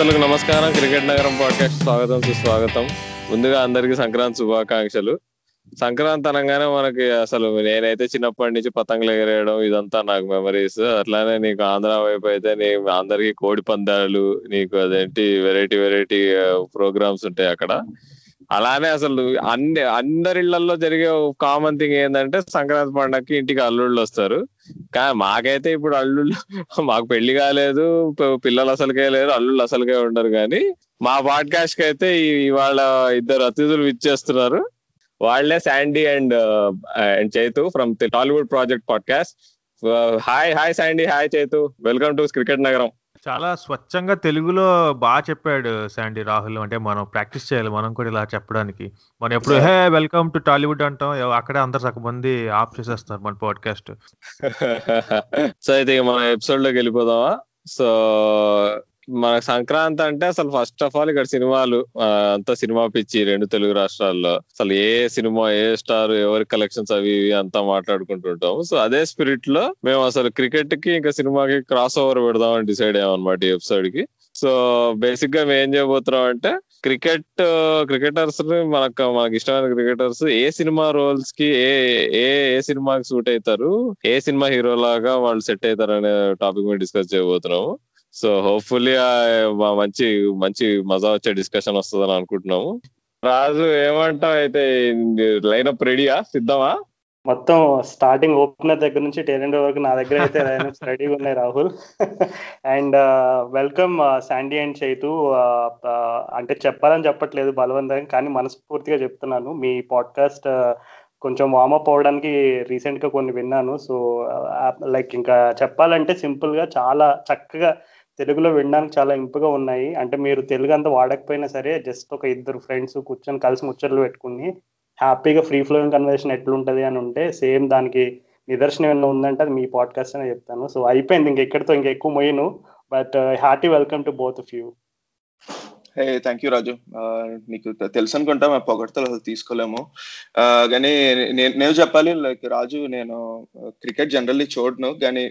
శ్రోతలకు నమస్కారం. క్రికెట్ నగరం పాడ్కాస్ట్ స్వాగతం సుస్వాగతం. ముందుగా అందరికి సంక్రాంతి శుభాకాంక్షలు. సంక్రాంతి అనగానే మనకి అసలు నేనైతే చిన్నప్పటి నుంచి పతంగులు ఎగరేయడం ఇదంతా నాకు మెమరీస్ అట్లానే నీకు ఆంధ్ర వైపు అయితే నీ అందరికి కోడి పందాలు నీకు అదేంటి వెరైటీ వెరైటీ ప్రోగ్రామ్స్ ఉంటాయి అక్కడ. అలానే అసలు అన్ని అందరిళ్ళలో జరిగే కామన్ థింగ్ ఏంటంటే సంక్రాంతి పండగకి ఇంటికి అల్లుళ్ళు వస్తారు. కానీ మాకైతే ఇప్పుడు అల్లుళ్ళు మాకు పెళ్ళి కాలేదు పిల్లలు అసలుకే లేరు అల్లుళ్ళు అసలుకే ఉండరు. కానీ మా పాడ్కాస్ట్కి అయితే ఇవాళ ఇద్దరు అతిథులు విచ్చేస్తున్నారు. వాళ్ళే Sandy and and Chaitu from Tollywood project podcast. Hi hi Sandy hi Chaitu. Welcome to cricket నగరం. చాలా స్వచ్ఛంగా తెలుగులో బాగా చెప్పాడు శాండీ రాహుల్. అంటే మనం ప్రాక్టీస్ చేయాలి మనం కూడా ఇలా చెప్పడానికి. మనం ఎప్పుడు హే వెల్కమ్ టు టాలీవుడ్ అంటాం. అక్కడే అందరు సగం మంది ఆఫ్ చేసేస్తున్నారు మన పాడ్కాస్ట్. సో అయితే మన ఎపిసోడ్లోకి వెళ్ళిపోదామా? సో మన సంక్రాంతి అంటే అసలు ఫస్ట్ ఆఫ్ ఆల్ ఇక్కడ సినిమాలు అంతా సినిమా పిచ్చి రెండు తెలుగు రాష్ట్రాల్లో. అసలు ఏ సినిమా ఏ స్టార్ ఎవరి కలెక్షన్స్ అవి ఇవి అంతా మాట్లాడుకుంటుంటాం సో అదే స్పిరిట్లో మేము అసలు క్రికెట్కి ఇంకా సినిమాకి క్రాస్ ఓవర్ పెడదామని డిసైడ్ అయ్యామన్నమాట ఈ ఎపిసోడ్కి. సో బేసిక్గా మేము ఏం చేయబోతున్నాం అంటే క్రికెట్ క్రికెటర్స్ మనకు మనకి ఇష్టమైన క్రికెటర్స్ ఏ సినిమా రోల్స్కి ఏ ఏ ఏ సినిమాకి సూట్ అవుతారు ఏ సినిమా హీరో లాగా వాళ్ళు సెట్ అవుతారు అనే టాపిక్ మీద డిస్కస్ చేయబోతున్నాము. సో హోప్ఫుల్లీ మంచి మంచి మజా వచ్చే డిస్కషన్ వస్తుందని అనుకుంటున్నాము. రాజు ఏమంటావు అయితే? లైనప్ రెడీయా సిద్ధమా? మొత్తం స్టార్టింగ్ ఓపెనర్ దగ్గర నుంచి టేలెంట్ వరకు నా దగ్గర అయితే లైనప్స్ రెడీగా ఉన్నాయి Rahul. And welcome Sandy and Chaitu అంటే చెప్పాలని చెప్పట్లేదు బలవంతం కానీ మనస్ఫూర్తిగా చెప్తున్నాను. మీ పాడ్కాస్ట్ కొంచెం వామప్ అవ్వడానికి రీసెంట్గా కొన్ని విన్నాను. సో లైక్ ఇంకా చెప్పాలంటే సింపుల్గా చాలా చక్కగా తెలుగులో వినడానికి చాలా ఇంపుగా ఉన్నాయి. అంటే మీరు తెలుగు అంతా వాడకపోయినా సరే జస్ట్ ఒక ఇద్దరు ఫ్రెండ్స్ కూర్చొని కలిసి ముచ్చట్లు పెట్టుకుని హ్యాపీగా ఫ్రీ ఫ్లోయింగ్ కన్వర్సేషన్ ఎట్లుంటుంది అని ఉంటే సేమ్ దానికి నిదర్శనం ఏమైనా ఉందంటే అది మీ పాడ్కాస్ట్ అనే చెప్తాను. సో అయిపోయింది. ఇంక ఎక్కడితో ఇంకా ఎక్కువ మొయ్యను. But happy welcome to both of you hey thank you Raju నీకు తెలుసు అనుకుంటా మా పొగడతలు అసలు తీసుకోలేము. Uh, కానీ నేను నేను చెప్పాలి లైక్ రాజు నేను uh, క్రికెట్ జనరల్లీ చూడను. కానీ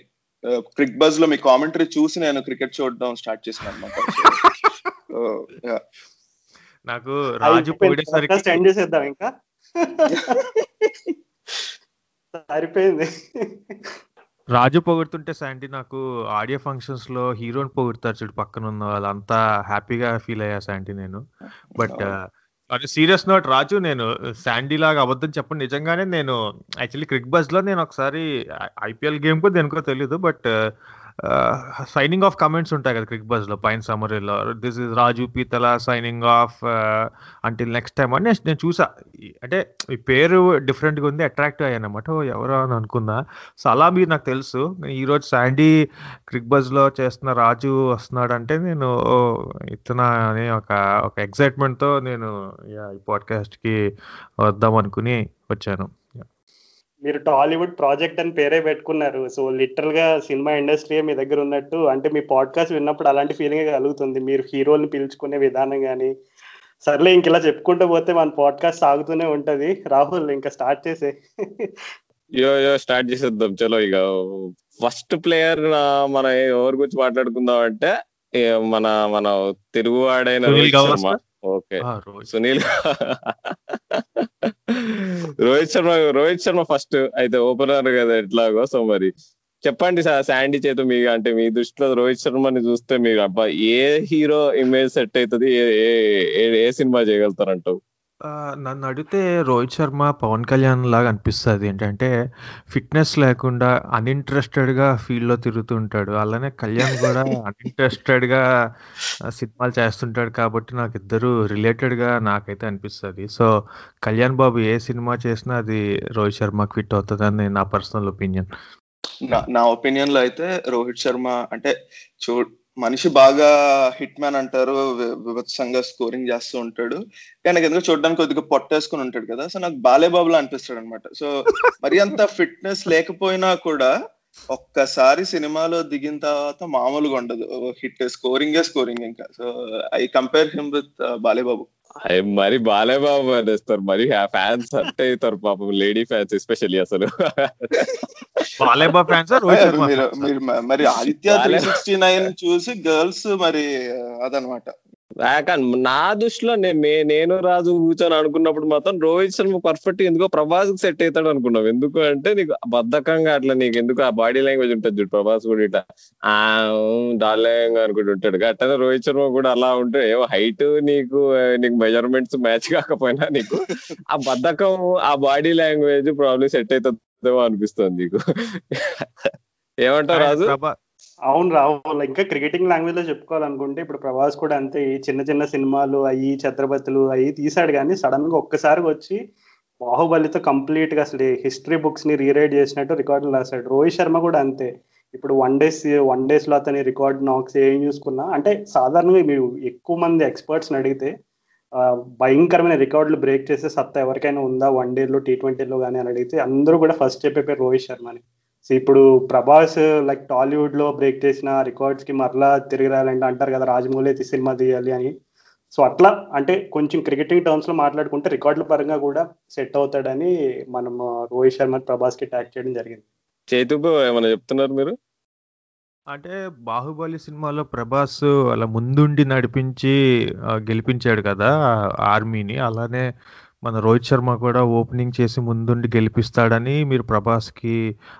క్రిక్ బజ్లో మీ కామెంటరీ చూసి నేను క్రికెట్ చూడడం స్టార్ట్ చేశాను అనమాట నాకు రాజు పోయేసరికి ఎండ్ చేసేద్దాం ఇంకా? సరిపోయింది. రాజు పొగుడుతుంటే శాండీ నాకు ఆడియో ఫంక్షన్స్లో హీరోని పొగుడుతారు చూడు పక్కన ఉన్న వాళ్ళంతా హ్యాపీగా ఫీల్ అయ్యా శాండీ నేను. బట్ అది సీరియస్ నోట్ రాజు నేను శాండీ లాగా అబద్ధం చెప్పండి నిజంగానే నేను యాక్చువల్లీ క్రిక్ బజ్లో నేను ఒకసారి ఐపీఎల్ గేమ్ కూడా దేనికో తెలియదు బట్ సైనింగ్ ఆఫ్ కమెంట్స్ ఉంటాయి కదా క్రిక్ బజ్లో పైన సమరీలో this is Raju Peetala signing off until next time అని నేను- నేను చూసా అంటే ఈ పేరు డిఫరెంట్గా ఉంది అట్రాక్టివ్ అయ్యానమాట ఓ ఎవరో అని అనుకున్నా. సో అలా మీరు నాకు తెలుసు. ఈ రోజు శాండీ క్రిక్ బజ్లో చేస్తున్న రాజు వస్తున్నాడు అంటే నేను ఓ, ఇతనా అని ఒక ఒక ఎక్సైట్మెంట్తో నేను ఈ పాడ్కాస్ట్కి వద్దాం అనుకుని వచ్చాను. మీరు టాలీవుడ్ ప్రాజెక్ట్ అని పేరే పెట్టుకున్నారు. సో లిటరల్గా సినిమా ఇండస్ట్రీ మీ దగ్గర ఉన్నట్టు అంటే మీ పాడ్కాస్ట్ విన్నప్పుడు అలాంటి ఫీలింగ్ కలుగుతుంది. మీరు హీరోల్ని పిలుచుకునే విధానం కానీ సర్లే ఇంక ఇలా చెప్పుకుంటూ పోతే మన పాడ్కాస్ట్ సాగుతూనే ఉంటది. రాహుల్ ఇంకా స్టార్ట్ చేసే యో యో స్టార్ట్ చేసేద్దాం. చలో ఇక ఫస్ట్ ప్లేయర్ మన ఎవరి గురించి మాట్లాడుకుందాం అంటే మన మన తెలుగువాడైన రోహిత్ శర్మ? ఓకే. సునీల్ రోహిత్ శర్మ రోహిత్ శర్మ ఫస్ట్ అయితే ఓపెనర్ కదా ఎట్లాగో. సో మరి చెప్పండి సా- శాండీ చేత మీ అంటే మీ దృష్టిలో రోహిత్ శర్మని చూస్తే మీరు అబ్బా ఏ హీరో ఇమేజ్ సెట్ అవుతుంది? ఏ ఏ- సినిమా చేయగలుగుతారంటావు? నన్ను అడిగితే రోహిత్ శర్మ పవన్ కళ్యాణ్ లాగా అనిపిస్తుంది. ఏంటంటే ఫిట్నెస్ లేకుండా అన్ఇంట్రెస్టెడ్గా ఫీల్డ్లో తిరుగుతుంటాడు అలానే కళ్యాణ్ కూడా అన్ఇంట్రెస్టెడ్గా ఆ, సినిమాలు చేస్తుంటాడు కాబట్టి నాకు ఇద్దరు రిలేటెడ్గా నాకైతే అనిపిస్తుంది. సో కళ్యాణ్ బాబు ఏ సినిమా చేసినా అది రోహిత్ శర్మకి ఫిట్ అవుతుంది అని నా పర్సనల్ ఒపీనియన్. నా నా ఒపీనియన్లో అయితే రోహిత్ శర్మ అంటే చూ మనిషి బాగా హిట్ మ్యాన్ అంటారు వి- వివత్సంగా స్కోరింగ్ చేస్తూ ఉంటాడు. కానీ నాకు ఎందుకు చూడడానికి కొద్దిగా పొట్టేసుకుని ఉంటాడు కదా. సో నాకు బాలేబాబులా అనిపిస్తాడు అనమాట సో మరి అంత ఫిట్నెస్ లేకపోయినా కూడా ఒక్కసారి సినిమాలో దిగిన తర్వాత మామూలుగా ఉండదు. హిట్ స్కోరింగే స్కోరింగ్ ఇంకా. So I compare him with Balebabu. మరి బాలేబాబు అనేస్తారు మరి ఫ్యాన్స్ అంటే అవుతారు పాపం లేడీ ఫ్యాన్స్ ఎస్పెషల్లీ అసలు. బాలేబా ఫ్యాన్స్ మీరు? మీరు ఆదిత్య త్రీ సిక్స్టీ నైన్ చూసి గర్ల్స్ మరి అదనమాట. నా దృష్టిలో నేను రాజు కూర్చొని అనుకున్నప్పుడు మాత్రం రోహిత్ శర్మ పర్ఫెక్ట్ ఎందుకో ప్రభాస్కి సెట్ అవుతాడు అనుకున్నాం. ఎందుకు అంటే నీకు బద్ధకంగా అట్లా నీకు ఎందుకు ఆ బాడీ లాంగ్వేజ్ ఉంటుంది చూడు ప్రభాస్ కూడా ఇట్లా ఆ డార్లింగ్ అనుకుంటూ ఉంటాడు. అట్లనే రోహిత్ శర్మ కూడా అలా ఉంటే ఏవో హైట్ నీకు నీకు మెజర్మెంట్స్ మ్యాచ్ కాకపోయినా నీకు ఆ బద్ధకం ఆ బాడీ లాంగ్వేజ్ ప్రాబ్లమ్ సెట్ అవుతుందేమో అనిపిస్తుంది నీకు. ఏమంటావు రాజు? అవును రావు ఇంకా క్రికెటింగ్ లాంగ్వేజ్లో చెప్పుకోవాలనుకుంటే ఇప్పుడు ప్రభాస్ కూడా అంతే ఈ చిన్న చిన్న సినిమాలు అయ్యి ఛత్రపతులు అయ్యి తీసాడు కానీ సడన్గా ఒక్కసారి వచ్చి బాహుబలితో కంప్లీట్గా అసలు హిస్టరీ బుక్స్ని రీరైడ్ చేసినట్టు రికార్డులు రాశాడు. రోహిత్ శర్మ కూడా అంతే. ఇప్పుడు వన్ డేస్ వన్ డేస్లో అతని రికార్డ్ నాక్స్ ఏం చూసుకున్నా అంటే సాధారణంగా మీరు ఎక్కువ మంది ఎక్స్పర్ట్స్ అడిగితే భయంకరమైన రికార్డులు బ్రేక్ చేసే సత్తా ఎవరికైనా ఉందా? వన్ డేలో టీ ట్వంటీలో కానీ అని అడిగితే అందరూ కూడా ఫస్ట్ చెప్పే రోహిత్ శర్మని. సో ఇప్పుడు ప్రభాస్ లైక్ టాలీవుడ్లో బ్రేక్ చేసిన రికార్డ్స్కి మరలా తిరిగి రాయాలంటే అంటారు కదా రాజమౌళి అయితే సినిమా తీయాలి అని. సో అట్లా అంటే కొంచెం క్రికెటింగ్ టర్మ్స్లో మాట్లాడుకుంటే రికార్డుల పరంగా కూడా సెట్ అవుతాడని మనం రోహిత్ శర్మ ప్రభాస్కి ట్యాగ్ చేయడం జరిగింది. చేతుబు ఏమైనా చెప్తున్నారు మీరు? అంటే బాహుబలి సినిమాలో ప్రభాస్ అలా ముందుండి నడిపించి గెలిపించాడు కదా ఆర్మీని. అలానే మన రోహిత్ శర్మ కూడా ఓపెనింగ్ చేసి ముందుండి గెలిపిస్తాడని మీరు ప్రభాస్కి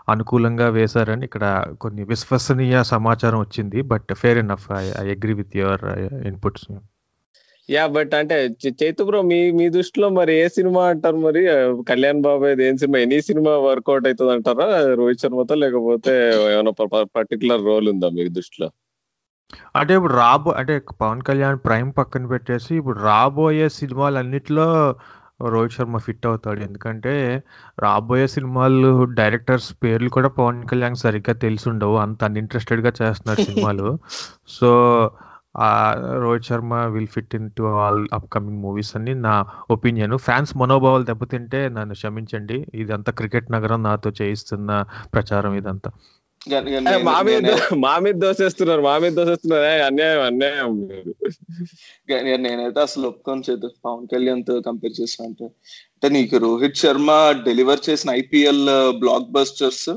అనుకూలంగా వేశారని ఇక్కడ కొన్ని విశ్వసనీయ సమాచారం వచ్చింది. But fair enough I agree with your inputs ya but అంటే చైతు బ్రో మీ మీ దృష్టిలో మరి ఏ సినిమా అంటారు మరి? కళ్యాణ్ బాబాయ్ ఏం సినిమా ఎనీ సినిమా వర్కౌట్ అవుతుంది అంటారా? రోహిత్ శర్మతో లేకపోతే ఏమైనా పర్టికులర్ రోల్ ఉందా మీ దృష్టిలో? అంటే ఇప్పుడు రాబో అంటే పవన్ కళ్యాణ్ ప్రైమ్ పక్కన పెట్టేసి ఇప్పుడు రాబోయే సినిమాలన్నిటిలో రోహిత్ శర్మ ఫిట్ అవుతాడు. ఎందుకంటే రాబోయే సినిమాలు డైరెక్టర్స్ పేర్లు కూడా పవన్ కళ్యాణ్ సరిగ్గా తెలిసి ఉండవు అంత అన్ఇంట్రెస్టెడ్గా చేస్తున్నారు సినిమాలు. సో ఆ Rohit Sharma will fit in to all upcoming movies అని నా ఒపీనియన్ ఫ్యాన్స్ మనోభావాలు దెబ్బతింటే నన్ను క్షమించండి. ఇదంతా క్రికెట్ నగరం నాతో చేయిస్తున్న ప్రచారం ఇదంతా. మా మీద మా మీద దోసేస్తున్నారు మా మీద దోసేస్తున్నారు. అన్యాయం అన్యాయం. నేనైతే అసలు ఒప్పుకొని చేద్దు పవన్ కళ్యాణ్తో కంపేర్ చేసిన అంటే. అంటే నీకు రోహిత్ శర్మ డెలివర్ చేసిన ఐపీఎల్ బ్లాక్ బస్టర్స్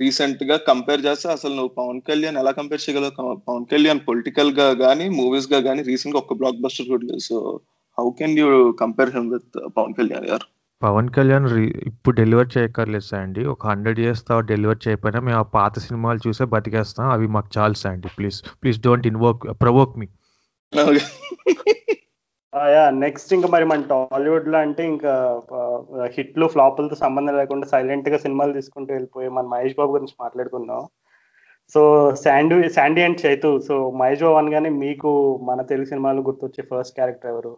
రీసెంట్గా కంపేర్ చేస్తే అసలు నువ్వు పవన్ కళ్యాణ్ ఎలా కంపేర్ చేయగలవు? పవన్ కళ్యాణ్ పొలిటికల్గా గానీ మూవీస్గా గానీ రీసెంట్గా ఒక బ్లాక్ బస్టర్ కూడా లేదు. So how can you compare him with Pawan Kalyan garu? Pawan Kalyan రి- ఇప్పుడు డెలివర్ చేయక్కర్లేదు అండి ఒక హండ్రెడ్ ఇయర్స్ తర్వాత డెలివర్ చేయకపోయినా మేము ఆ పాత సినిమాలు చూసే బతికేస్తాం. అవి మాకు చాలు అండి please please don't invoke provoke me. Ya next ఇంకా మరి మన టాలీవుడ్లో అంటే ఇంకా హిట్లు ఫ్లాపులతో సంబంధం లేకుండా సైలెంట్గా సినిమాలు తీసుకుంటూ వెళ్ళిపోయి మన మహేష్ బాబు గురించి మాట్లాడుకుందాం. So Sandy Sandy and Chaitu. So Mahesh Babu అనగానే మీకు మన తెలుగు సినిమాలు గుర్తొచ్చే ఫస్ట్ క్యారెక్టర్ ఎవరు?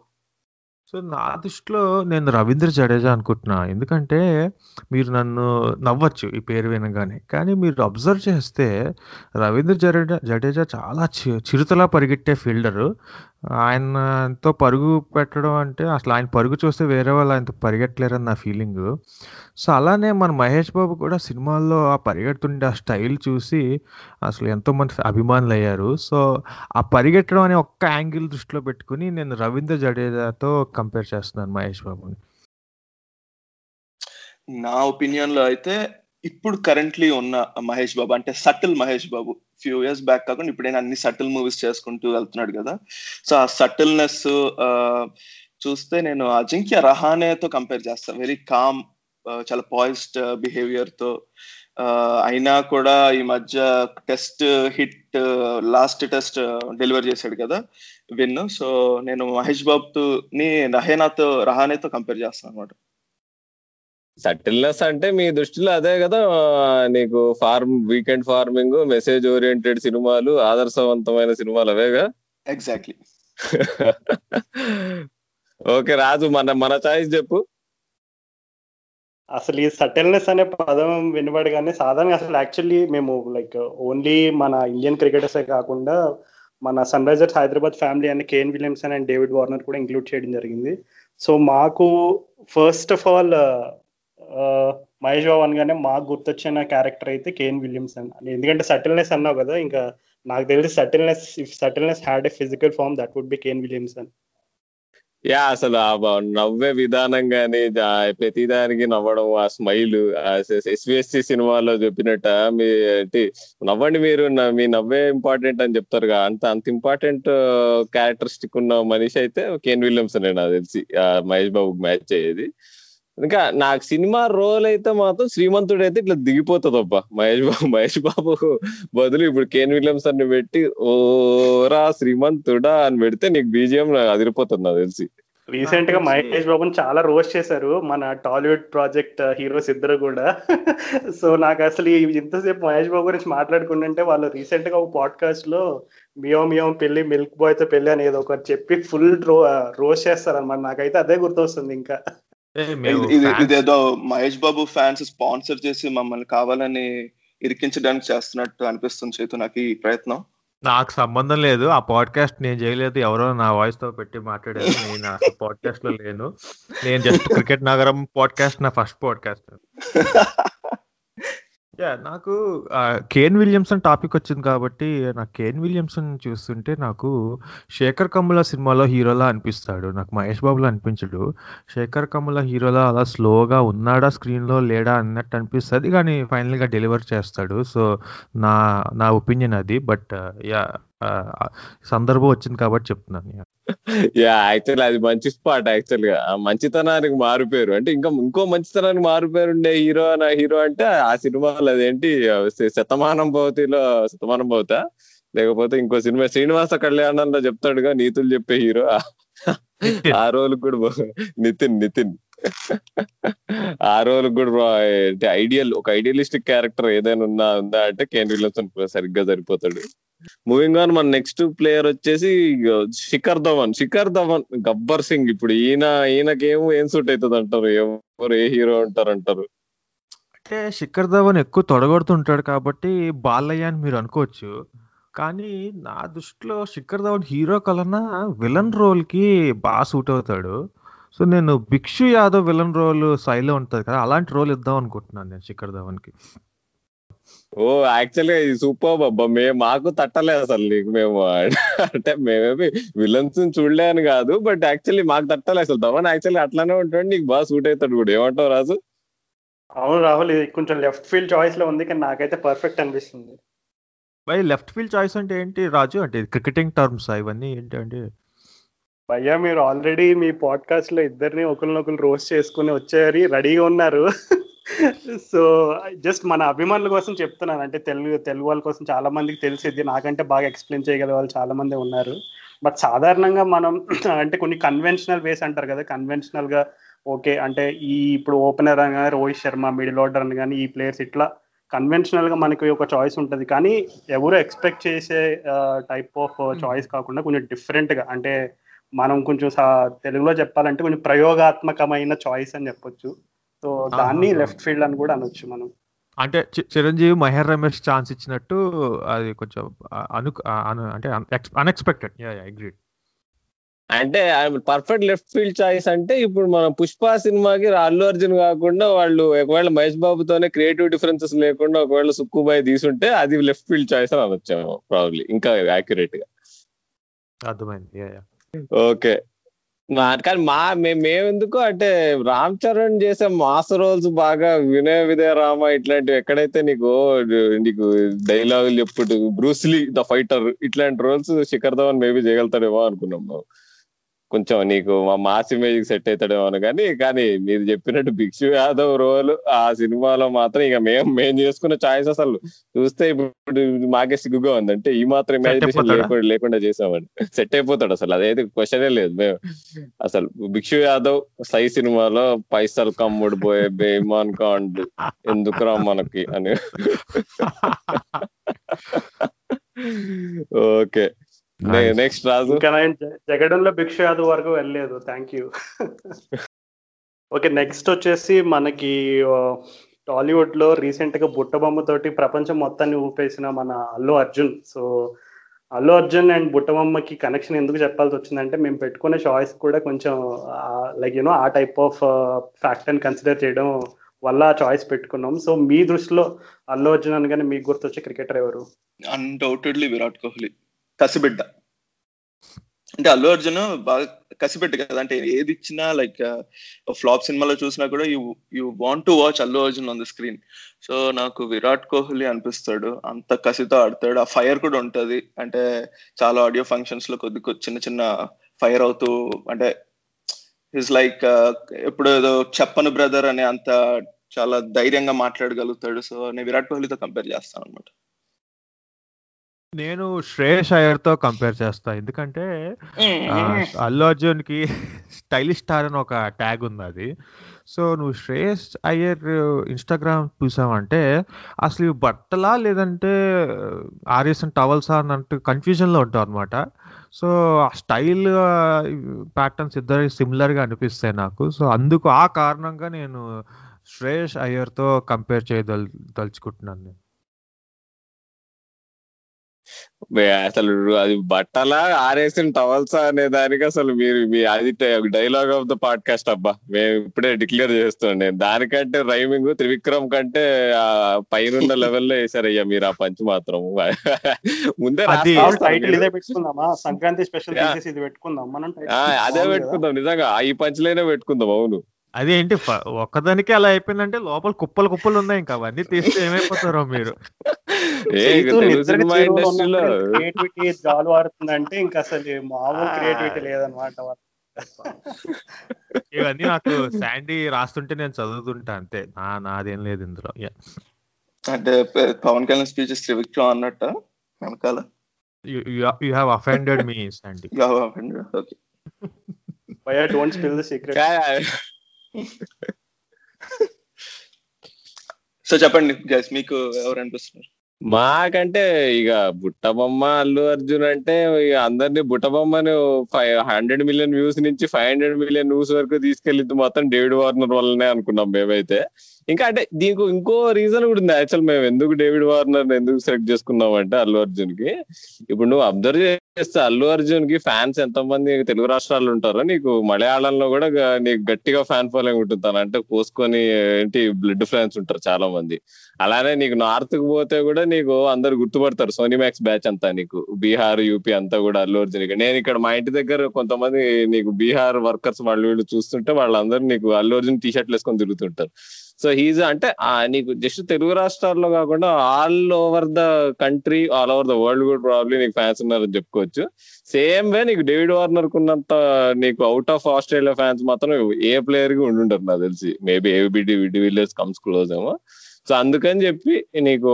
సో నా దృష్టిలో నేను రవీంద్ర జడేజా అనుకుంటున్నా. ఎందుకంటే మీరు నన్ను నవ్వచ్చు ఈ పేరు వినగానే. కానీ మీరు అబ్జర్వ్ చేస్తే రవీంద్ర జడేజా జడేజా చాలా చిరుతలా పరిగెట్టే ఫీల్డరు. ఆయనతో పరుగు పెట్టడం అంటే అసలు ఆయన పరుగు చూస్తే వేరే వాళ్ళు ఆయనతో పరిగెట్టలేరని నా ఫీలింగ్. సో అలానే మన మహేష్ బాబు కూడా సినిమాల్లో ఆ పరిగెడుతుండే ఆ స్టైల్ చూసి అసలు ఎంతో మంది అభిమానులు అయ్యారు సో ఆ పరిగెట్టడం అనే ఒక్క యాంగిల్ దృష్టిలో పెట్టుకుని నేను రవీంద్ర జడేజాతో కంపేర్ చేస్తున్నాను మహేష్ బాబుని? నా ఒపీనియన్లో అయితే ఇప్పుడు కరెంట్లీ ఉన్న మహేష్ బాబు అంటే subtle Mahesh Babu few years back కాకుండా ఇప్పుడైనా అన్ని సటిల్ మూవీస్ చేసుకుంటూ వెళ్తున్నాడు కదా. సో ఆ సటిల్నెస్ చూస్తే నేను అజింక్య రహానేతో కంపేర్ చేస్తాను వెరీ కామ్ చాలా పాయిస్డ్ బిహేవియర్తో. అయినా కూడా ఈ మధ్య test hit last test deliver చేశాడు కదా. విన్ సో నేను మహేష్ బాబుతో ని రహేనాతో రహానేతో కంపేర్ చేస్తాను అనమాట సటిల్నెస్ అంటే మీ దృష్టిలో అదే కదా నీకు form weekend farming message oriented సినిమాలు ఆదర్శవంతమైన సినిమాలు అవేగా? ఎగ్జాక్ట్లీ ఓకే రాజు మన మన చాయిస్ చెప్పు. అసలు ఈ సటిల్నెస్ అనే పదం వినబడగానే సాధారణంగా అసలు యాక్చువల్లీ మేము లైక్ ఓన్లీ మన ఇండియన్ క్రికెటర్సే కాకుండా మన సన్ రైజర్స్ హైదరాబాద్ ఫ్యామిలీ అని Kane Williamson and David Warner కూడా ఇంక్లూడ్ చేయడం జరిగింది. సో మాకు first of all Mahesh Babu అనగానే మాకు గుర్తొచ్చిన క్యారెక్టర్ అయితే కేన్ విలియమ్సన్ ఎందుకంటే సటిల్నెస్ అన్నావు కదా ఇంకా నాకు తెలిసి subtleness if subtleness had a physical form that would be Kane Williamson ya అసలు ఆ నవ్వే విధానం గాని ప్రతిదానికి నవ్వడం ఆ స్మైల్ ఎస్విఎస్సి సినిమాలో చెప్పినట్ట మీ నవ్వండి మీరు మీ నవ్వే ఇంపార్టెంట్ అని చెప్తారు అంత అంత ఇంపార్టెంట్ క్యారెక్టరిస్టిక్ ఉన్న మనిషి అయితే కేన్ విలియమ్సన్ నాకు తెలిసి. ఆ మహేష్ బాబుకి మ్యాచ్ అయ్యేది. ఇంకా నాకు సినిమా రోల్ అయితే మాత్రం శ్రీమంతుడు అయితే ఇట్లా దిగిపోతుంది అబ్బా మహేష్ బాబు మహేష్ బాబు బదులు ఇప్పుడు కేన్ విలియమ్స్ అని పెట్టి ఓరా శ్రీమంతుడా అని పెడితే నీకు బీజిఎం అదిరిపోతుంది నాకు తెలిసి. రీసెంట్గా మహేష్ బాబుని చాలా రోస్ట్ చేశారు. మన టాలీవుడ్ ప్రాజెక్ట్ హీరోస్ ఇద్దరు కూడా. సో నాకు అసలు ఇంతసేపు మహేష్ బాబు గురించి మాట్లాడుకుంటుంటే వాళ్ళు రీసెంట్గా ఒక పాడ్కాస్ట్లో మియో మియో పెళ్ళి మిల్క్ బాయ్తో పెళ్ళి అని ఒకటి చెప్పి ఫుల్ రో రోస్ట్ చేస్తారు అనమాట నాకైతే అదే గుర్తొస్తుంది ఇంకా. ఇది- ఇదేదో మహేష్ బాబు ఫ్యాన్స్ స్పాన్సర్ చేసి మమ్మల్ని కావాలని ఇరికించడానికి చేస్తున్నట్టు అనిపిస్తుంది చేతు నాకు ఈ ప్రయత్నం. నాకు సంబంధం లేదు. ఆ పాడ్కాస్ట్ నేను చేయలేదు. ఎవరో నా వాయిస్తో పెట్టి మాట్లాడారు. నేను ఆ పాడ్కాస్ట్లో లేను. నేను జస్ట్ క్రికెట్ నగరం పాడ్కాస్ట్ నా ఫస్ట్ పాడ్కాస్ట్ యా నాకు కేన్ విలియమ్సన్ టాపిక్ వచ్చింది కాబట్టి నాకు కేన్ విలియమ్సన్ చూస్తుంటే నాకు శేఖర్ కమ్ముల సినిమాలో హీరోలా అనిపిస్తాడు. నాకు మహేష్ బాబులో అనిపించడు. శేఖర్ కమ్ముల హీరోలా అలా స్లోగా ఉన్నాడా స్క్రీన్లో లేడా అన్నట్టు అనిపిస్తుంది కానీ ఫైనల్గా డెలివర్ చేస్తాడు. సో నా నా ఒపీనియన్ అది. బట్ యా సందర్భం వచ్చింది కాబట్టి చెప్తున్నాను. యా. యాక్చువల్ అది మంచి స్పాట్ యాక్చువల్గా మంచితనానికి మారుపేరు. అంటే ఇంకా ఇంకో మంచితనానికి మారుపేరు ఉండే హీరో నా హీరో అంటే ఆ సినిమాలో అదేంటి శతమానం భవతిలో శతమానం భవత లేకపోతే ఇంకో సినిమా శ్రీనివాస కళ్యాణంలో చెప్తాడుగా నీతులు చెప్పే హీరో. ఆ రోల్ కూడా నితిన్ నితిన్. ఆ రోల్ కూడా అంటే ఐడియల్ ఒక ఐడియలిస్టిక్ క్యారెక్టర్ ఏదైనా ఉన్నా ఉందా అంటే కేన్ విలియమ్సన్ సరిగ్గా సరిపోతాడు. మూవింగ్ ఆన్ మన నెక్స్ట్ ప్లేయర్ వచ్చేసి శిఖర్ ధవన్. శిఖర్ ధవన్ గబ్బర్ సింగ్ ఇప్పుడు. ఈయన ఈయనకేమో ఏం సూట్ అవుతుంది అంటారు ఎవరు ఏ హీరో అంటారు అంటారు అంటే శిఖర్ ధవన్ ఎక్కువ తొడగొడుతుంటాడు కాబట్టి బాలయ్య అని మీరు అనుకోవచ్చు. కానీ నా దృష్టిలో శిఖర్ ధవన్ హీరో కలనా విలన్ రోల్కి బాగా సూట్ అవుతాడు. సో నేను భిక్షు యాదవ్ విలన్ రోల్ సైలో ఉంటది కదా అలాంటి రోల్ ఇద్దాం అనుకుంటున్నాను నేను శిఖర్ ధవన్కి ఓ యాక్చువల్గా ఇది సూపర్ అబ్బా మేము మాకు తట్టలేదు అసలు నీకు మేము. అంటే మేమేమి విలన్స్ చూడలే అని కాదు బట్ యాక్చువల్లీ మాకు తట్టలేదు అసలు. ధవన్ యాక్చువల్లీ అట్లానే ఉంటాడు నీకు బాగా సూట్ అవుతాడు కూడా. ఏమంటావు రాజు? అవును రాహుల్ ఇది కొంచెం లెఫ్ట్ ఫీల్డ్ చాయిస్లో ఉంది కానీ నాకైతే పర్ఫెక్ట్ అనిపిస్తుంది. బై లెఫ్ట్ ఫీల్డ్ చాయిస్ అంటే ఏంటి రాజు? అంటే క్రికెటింగ్ టర్మ్స్ ఇవన్నీ ఏంటంటే భయ్యా మీరు ఆల్రెడీ మీ పాడ్కాస్ట్లో ఇద్దరిని ఒకరినొకరు రోస్ట్ చేసుకుని వచ్చారు రెడీగా ఉన్నారు. సో జస్ట్ మన అభిమానుల కోసం చెప్తున్నాను. అంటే తెలుగు తెలుగు వాళ్ళ కోసం చాలా మందికి తెలిసేది నాకంటే బాగా ఎక్స్ప్లెయిన్ చేయగల వాళ్ళు చాలా మంది ఉన్నారు. బట్ సాధారణంగా మనం అంటే కొన్ని కన్వెన్షనల్ వేస్ అంటారు కదా. కన్వెన్షనల్గా ఓకే అంటే ఈ ఇప్పుడు ఓపెనర్ అని కానీ రోహిత్ శర్మ మిడిల్ ఆర్డర్ అని కానీ ఈ ప్లేయర్స్ ఇట్లా కన్వెన్షనల్గా మనకి ఒక చాయిస్ ఉంటుంది. కానీ ఎవరు ఎక్స్పెక్ట్ చేసే టైప్ ఆఫ్ చాయిస్ కాకుండా కొంచెం డిఫరెంట్గా అంటే మనం కొంచెం తెలుగులో చెప్పాలంటే కొంచెం ప్రయోగాత్మకమైన చాయిస్ అని చెప్పొచ్చు. సో దాన్ని. లెఫ్ట్ ఫీల్డ్ అని కూడా అనొచ్చు మనం. అంటే చిరంజీవి మహేర్ రమేష్ ఛాన్స్ ఇచ్చినట్టు అది కొంచెం అను అంటే అన్ఎక్స్పెక్టెడ్ యా అగ్రీడ్ అంటే పర్ఫెక్ట్ లెఫ్ట్ ఫీల్డ్ చాయిస్ అంటే ఇప్పుడు మన పుష్ప సినిమాకి అల్లు అర్జున్ కాకుండా వాళ్ళు ఒకవేళ మహేష్ బాబుతోనే క్రియేటివ్ డిఫరెన్సెస్ లేకుండా ఒకవేళ సుక్కుబాయ్ తీసుంటే అది లెఫ్ట్ ఫీల్డ్ చాయిస్ అని అనొచ్చాము ప్రాబ్లీ ఇంకా యాక్యురేట్గా. అర్థమైంది. ఓకే కానీ మా మేమెందుకు అంటే రామ్ చరణ్ చేసే మాస్ రోల్స్ బాగా వినయ విదయ రామ ఇట్లాంటివి ఎక్కడైతే నీకు నీకు డైలాగులు చెప్పుడు బ్రూస్లీ ద ఫైటర్ ఇట్లాంటి రోల్స్ శిఖర్ ధవన్ మేబీ చేయగలుగుతాడేమో అనుకున్నాం కొంచెం నీకు మా మాస్ ఇమేజ్ సెట్ అవుతాడేమో అని కానీ కానీ మీరు చెప్పినట్టు భిక్షు యాదవ్ రోల్ ఆ సినిమాలో మాత్రం ఇక మేము మేము చేసుకున్న చాయిస్ అసలు. చూస్తే ఇప్పుడు మాకే సిగ్గుగా ఉంది. అంటే ఈ మాత్రం ఇమాజినేషన్? లేకుండా లేకుండా చేసామని సెట్ అయిపోతాడు అసలు. అదైతే క్వశ్చనే లేదు. మేము అసలు భిక్షు యాదవ్ సై సినిమాలో పైసలు కమ్ముడు పోయే బేమాన్ కాండ్. ఎందుకురా మనకి అని. ఓకే. నెక్స్ట్ రాజు. ఇంకా నేను జ- జగడంలో భిక్ష యాదవ్ వరకు వెళ్ళలేదు. థ్యాంక్ యూ ఓకే నెక్స్ట్ వచ్చేసి మనకి టాలీవుడ్లో రీసెంట్గా బుట్టబొమ్మ తోటి ప్రపంచం మొత్తాన్ని ఊపేసిన మన అల్లు అర్జున్. సో అల్లు అర్జున్ అండ్ బుట్టబొమ్మకి కనెక్షన్ ఎందుకు చెప్పాల్సి వచ్చిందంటే మేము పెట్టుకునే చాయిస్ కూడా కొంచెం లైక్ యూనో ఆ టైప్ ఆఫ్ ఫ్యాక్ట్ అని కన్సిడర్ చేయడం వల్ల ఆ చాయిస్ పెట్టుకున్నాం. సో మీ దృష్టిలో అల్లు అర్జున్ అనగానే మీకు గుర్తొచ్చే క్రికెటర్ ఎవరు? అన్డౌటెడ్లీ విరాట్ కోహ్లీ. కసిబిడ్డ. అంటే అల్లు అర్జున్ బాగా కసిపెట్టు కదా. అంటే ఏది ఇచ్చినా లైక్ ఫ్లాప్ సినిమాలో చూసినా కూడా you you want to watch Allu Arjun on the screen so నాకు విరాట్ కోహ్లీ అనిపిస్తాడు. అంత కసితో ఆడతాడు. ఆ ఫైర్ కూడా ఉంటది. అంటే చాలా ఆడియో ఫంక్షన్స్లో కొద్ది కొద్ది చిన్న చిన్న ఫైర్ అవుతూ అంటే ఇస్ లైక్ ఎప్పుడు ఏదో చెప్పను బ్రదర్ అనే అంత చాలా ధైర్యంగా మాట్లాడగలుగుతాడు. సో నేను విరాట్ కోహ్లీతో కంపేర్ చేస్తాను అనమాట నేను శ్రేయస్ అయ్యర్తో కంపేర్ చేస్తా. ఎందుకంటే అల్లు అర్జున్కి స్టైలిష్ స్టార్ అని ఒక ట్యాగ్ ఉంది అది. సో నువ్వు శ్రేయస్ అయ్యర్ ఇన్స్టాగ్రామ్ చూసావంటే అసలు ఇవి బట్టలా లేదంటే ఆర్ఎస్ఎన్ టవల్సా అన్నట్టు కన్ఫ్యూజన్లో ఉంటావు అనమాట సో ఆ స్టైల్ ప్యాటర్న్స్ ఇద్దరు సిమిలర్గా అనిపిస్తాయి నాకు. సో అందుకు ఆ కారణంగా నేను శ్రేయస్ అయ్యర్తో కంపేర్ చేయదల్ దలుచుకుంటున్నాను నేను. అసలు అది బట్టలా ఆరేసిన టవల్స్ అనే దానికి అసలు మీరు మీ అది డైలాగ్ ఆఫ్ ద పాడ్కాస్ట్ అబ్బా. మేము ఇప్పుడే డిక్లేర్ చేస్తుండే దానికంటే రైమింగ్ త్రివిక్రమ్ కంటే ఆ పైనున్న లెవెల్లో వేసారయ్యా మీరు ఆ పంచ్ మాత్రం. ముందే సంక్రాంతి స్పెషల్ ఇది పెట్టుకుందాం. మనం అదే? పెట్టుకుందాం నిజంగా ఈ పంచ్లైనే పెట్టుకుందాం. అవును. అదేంటి ఒక్కదానికి అలా అయిపోయిందంటే లోపల కుప్పలు కుప్పలు ఉన్నాయి ఇంకా. అవన్నీ తీస్తే ఏమైపోతారో మీరు. క్రియేటివిటీ జాలు ఆడుతుందంటే ఇంకా అసలు మామూలు క్రియేటివిటీ లేదనమాట ఇవన్నీ నాకు శాండీ రాస్తుంటే నేను చదువుతుంటా అంతే. నా నాదేం లేదు ఇందులో. అంటే పవన్ కళ్యాణ్ స్పీచెస్ త్రివిక్రమ్ అన్నట్ట వెనకాల? You- you you have offended me Sandy. Okay భయ don't spill the secret so చెప్పండి గైస్ మీకు ఎవరు అనిపిస్తున్నారు? మాకంటే ఇక బుట్టబొమ్మ అల్లు అర్జున్ అంటే ఇక అందరినీ బుట్టబొమ్మని ఫైవ్ హండ్రెడ్ మిలియన్ వ్యూస్ నుంచి ఫైవ్ హండ్రెడ్ మిలియన్ వ్యూస్ వరకు తీసుకెళ్ళింది మొత్తం డేవిడ్ వార్నర్ వల్లనే అనుకున్నాం మేమైతే. ఇంకా అంటే దీనికి ఇంకో రీజన్ కూడా ఉంది. యాక్చువల్ మేము ఎందుకు డేవిడ్ వార్నర్ ఎందుకు సెలెక్ట్ చేసుకున్నాం అంటే అల్లు అర్జున్కి ఇప్పుడు నువ్వు అబ్జర్వ్ చేస్తే అల్లు అర్జున్కి ఫ్యాన్స్ ఎంతమంది తెలుగు రాష్ట్రాల్లో ఉంటారో నీకు మలయాళంలో కూడా నీకు గట్టిగా ఫ్యాన్ ఫాలోయింగ్ ఉంటుంది. తను అంటే కోసుకొని ఏంటి బ్లడ్ ఫ్యాన్స్ ఉంటారు చాలా మంది అలానే నీకు నార్త్కు పోతే కూడా నీకు అందరు గుర్తుపడతారు. సోనీ మ్యాక్స్ బ్యాచ్ అంతా నీకు. బీహార్ యూపీ అంతా కూడా అల్లు అర్జున్ నేను ఇక్కడ మా ఇంటి దగ్గర కొంతమంది నీకు బీహార్ వర్కర్స్ వాళ్ళు వీళ్ళు చూస్తుంటే వాళ్ళందరూ నీకు అల్లు అర్జున్ టీ షర్ట్లు వేసుకొని తిరుగుతుంటారు. సో హీజ్ అంటే ఆ నీకు జస్ట్ తెలుగు రాష్ట్రాల్లో కాకుండా all over the country all over the world కూడా ప్రాబ్లీ నీకు ఫ్యాన్స్ ఉన్నారని చెప్పుకోవచ్చు. సేమ్ వే నీకు డేవిడ్ వార్నర్ కున్నంత నీకు అవుట్ ఆఫ్ ఆస్ట్రేలియా ఫ్యాన్స్ మాత్రం ఏ ప్లేయర్కి ఉండుంటారు నాకు తెలిసి. Maybe ABD village comes close ఏమో. సో అందుకని చెప్పి నీకు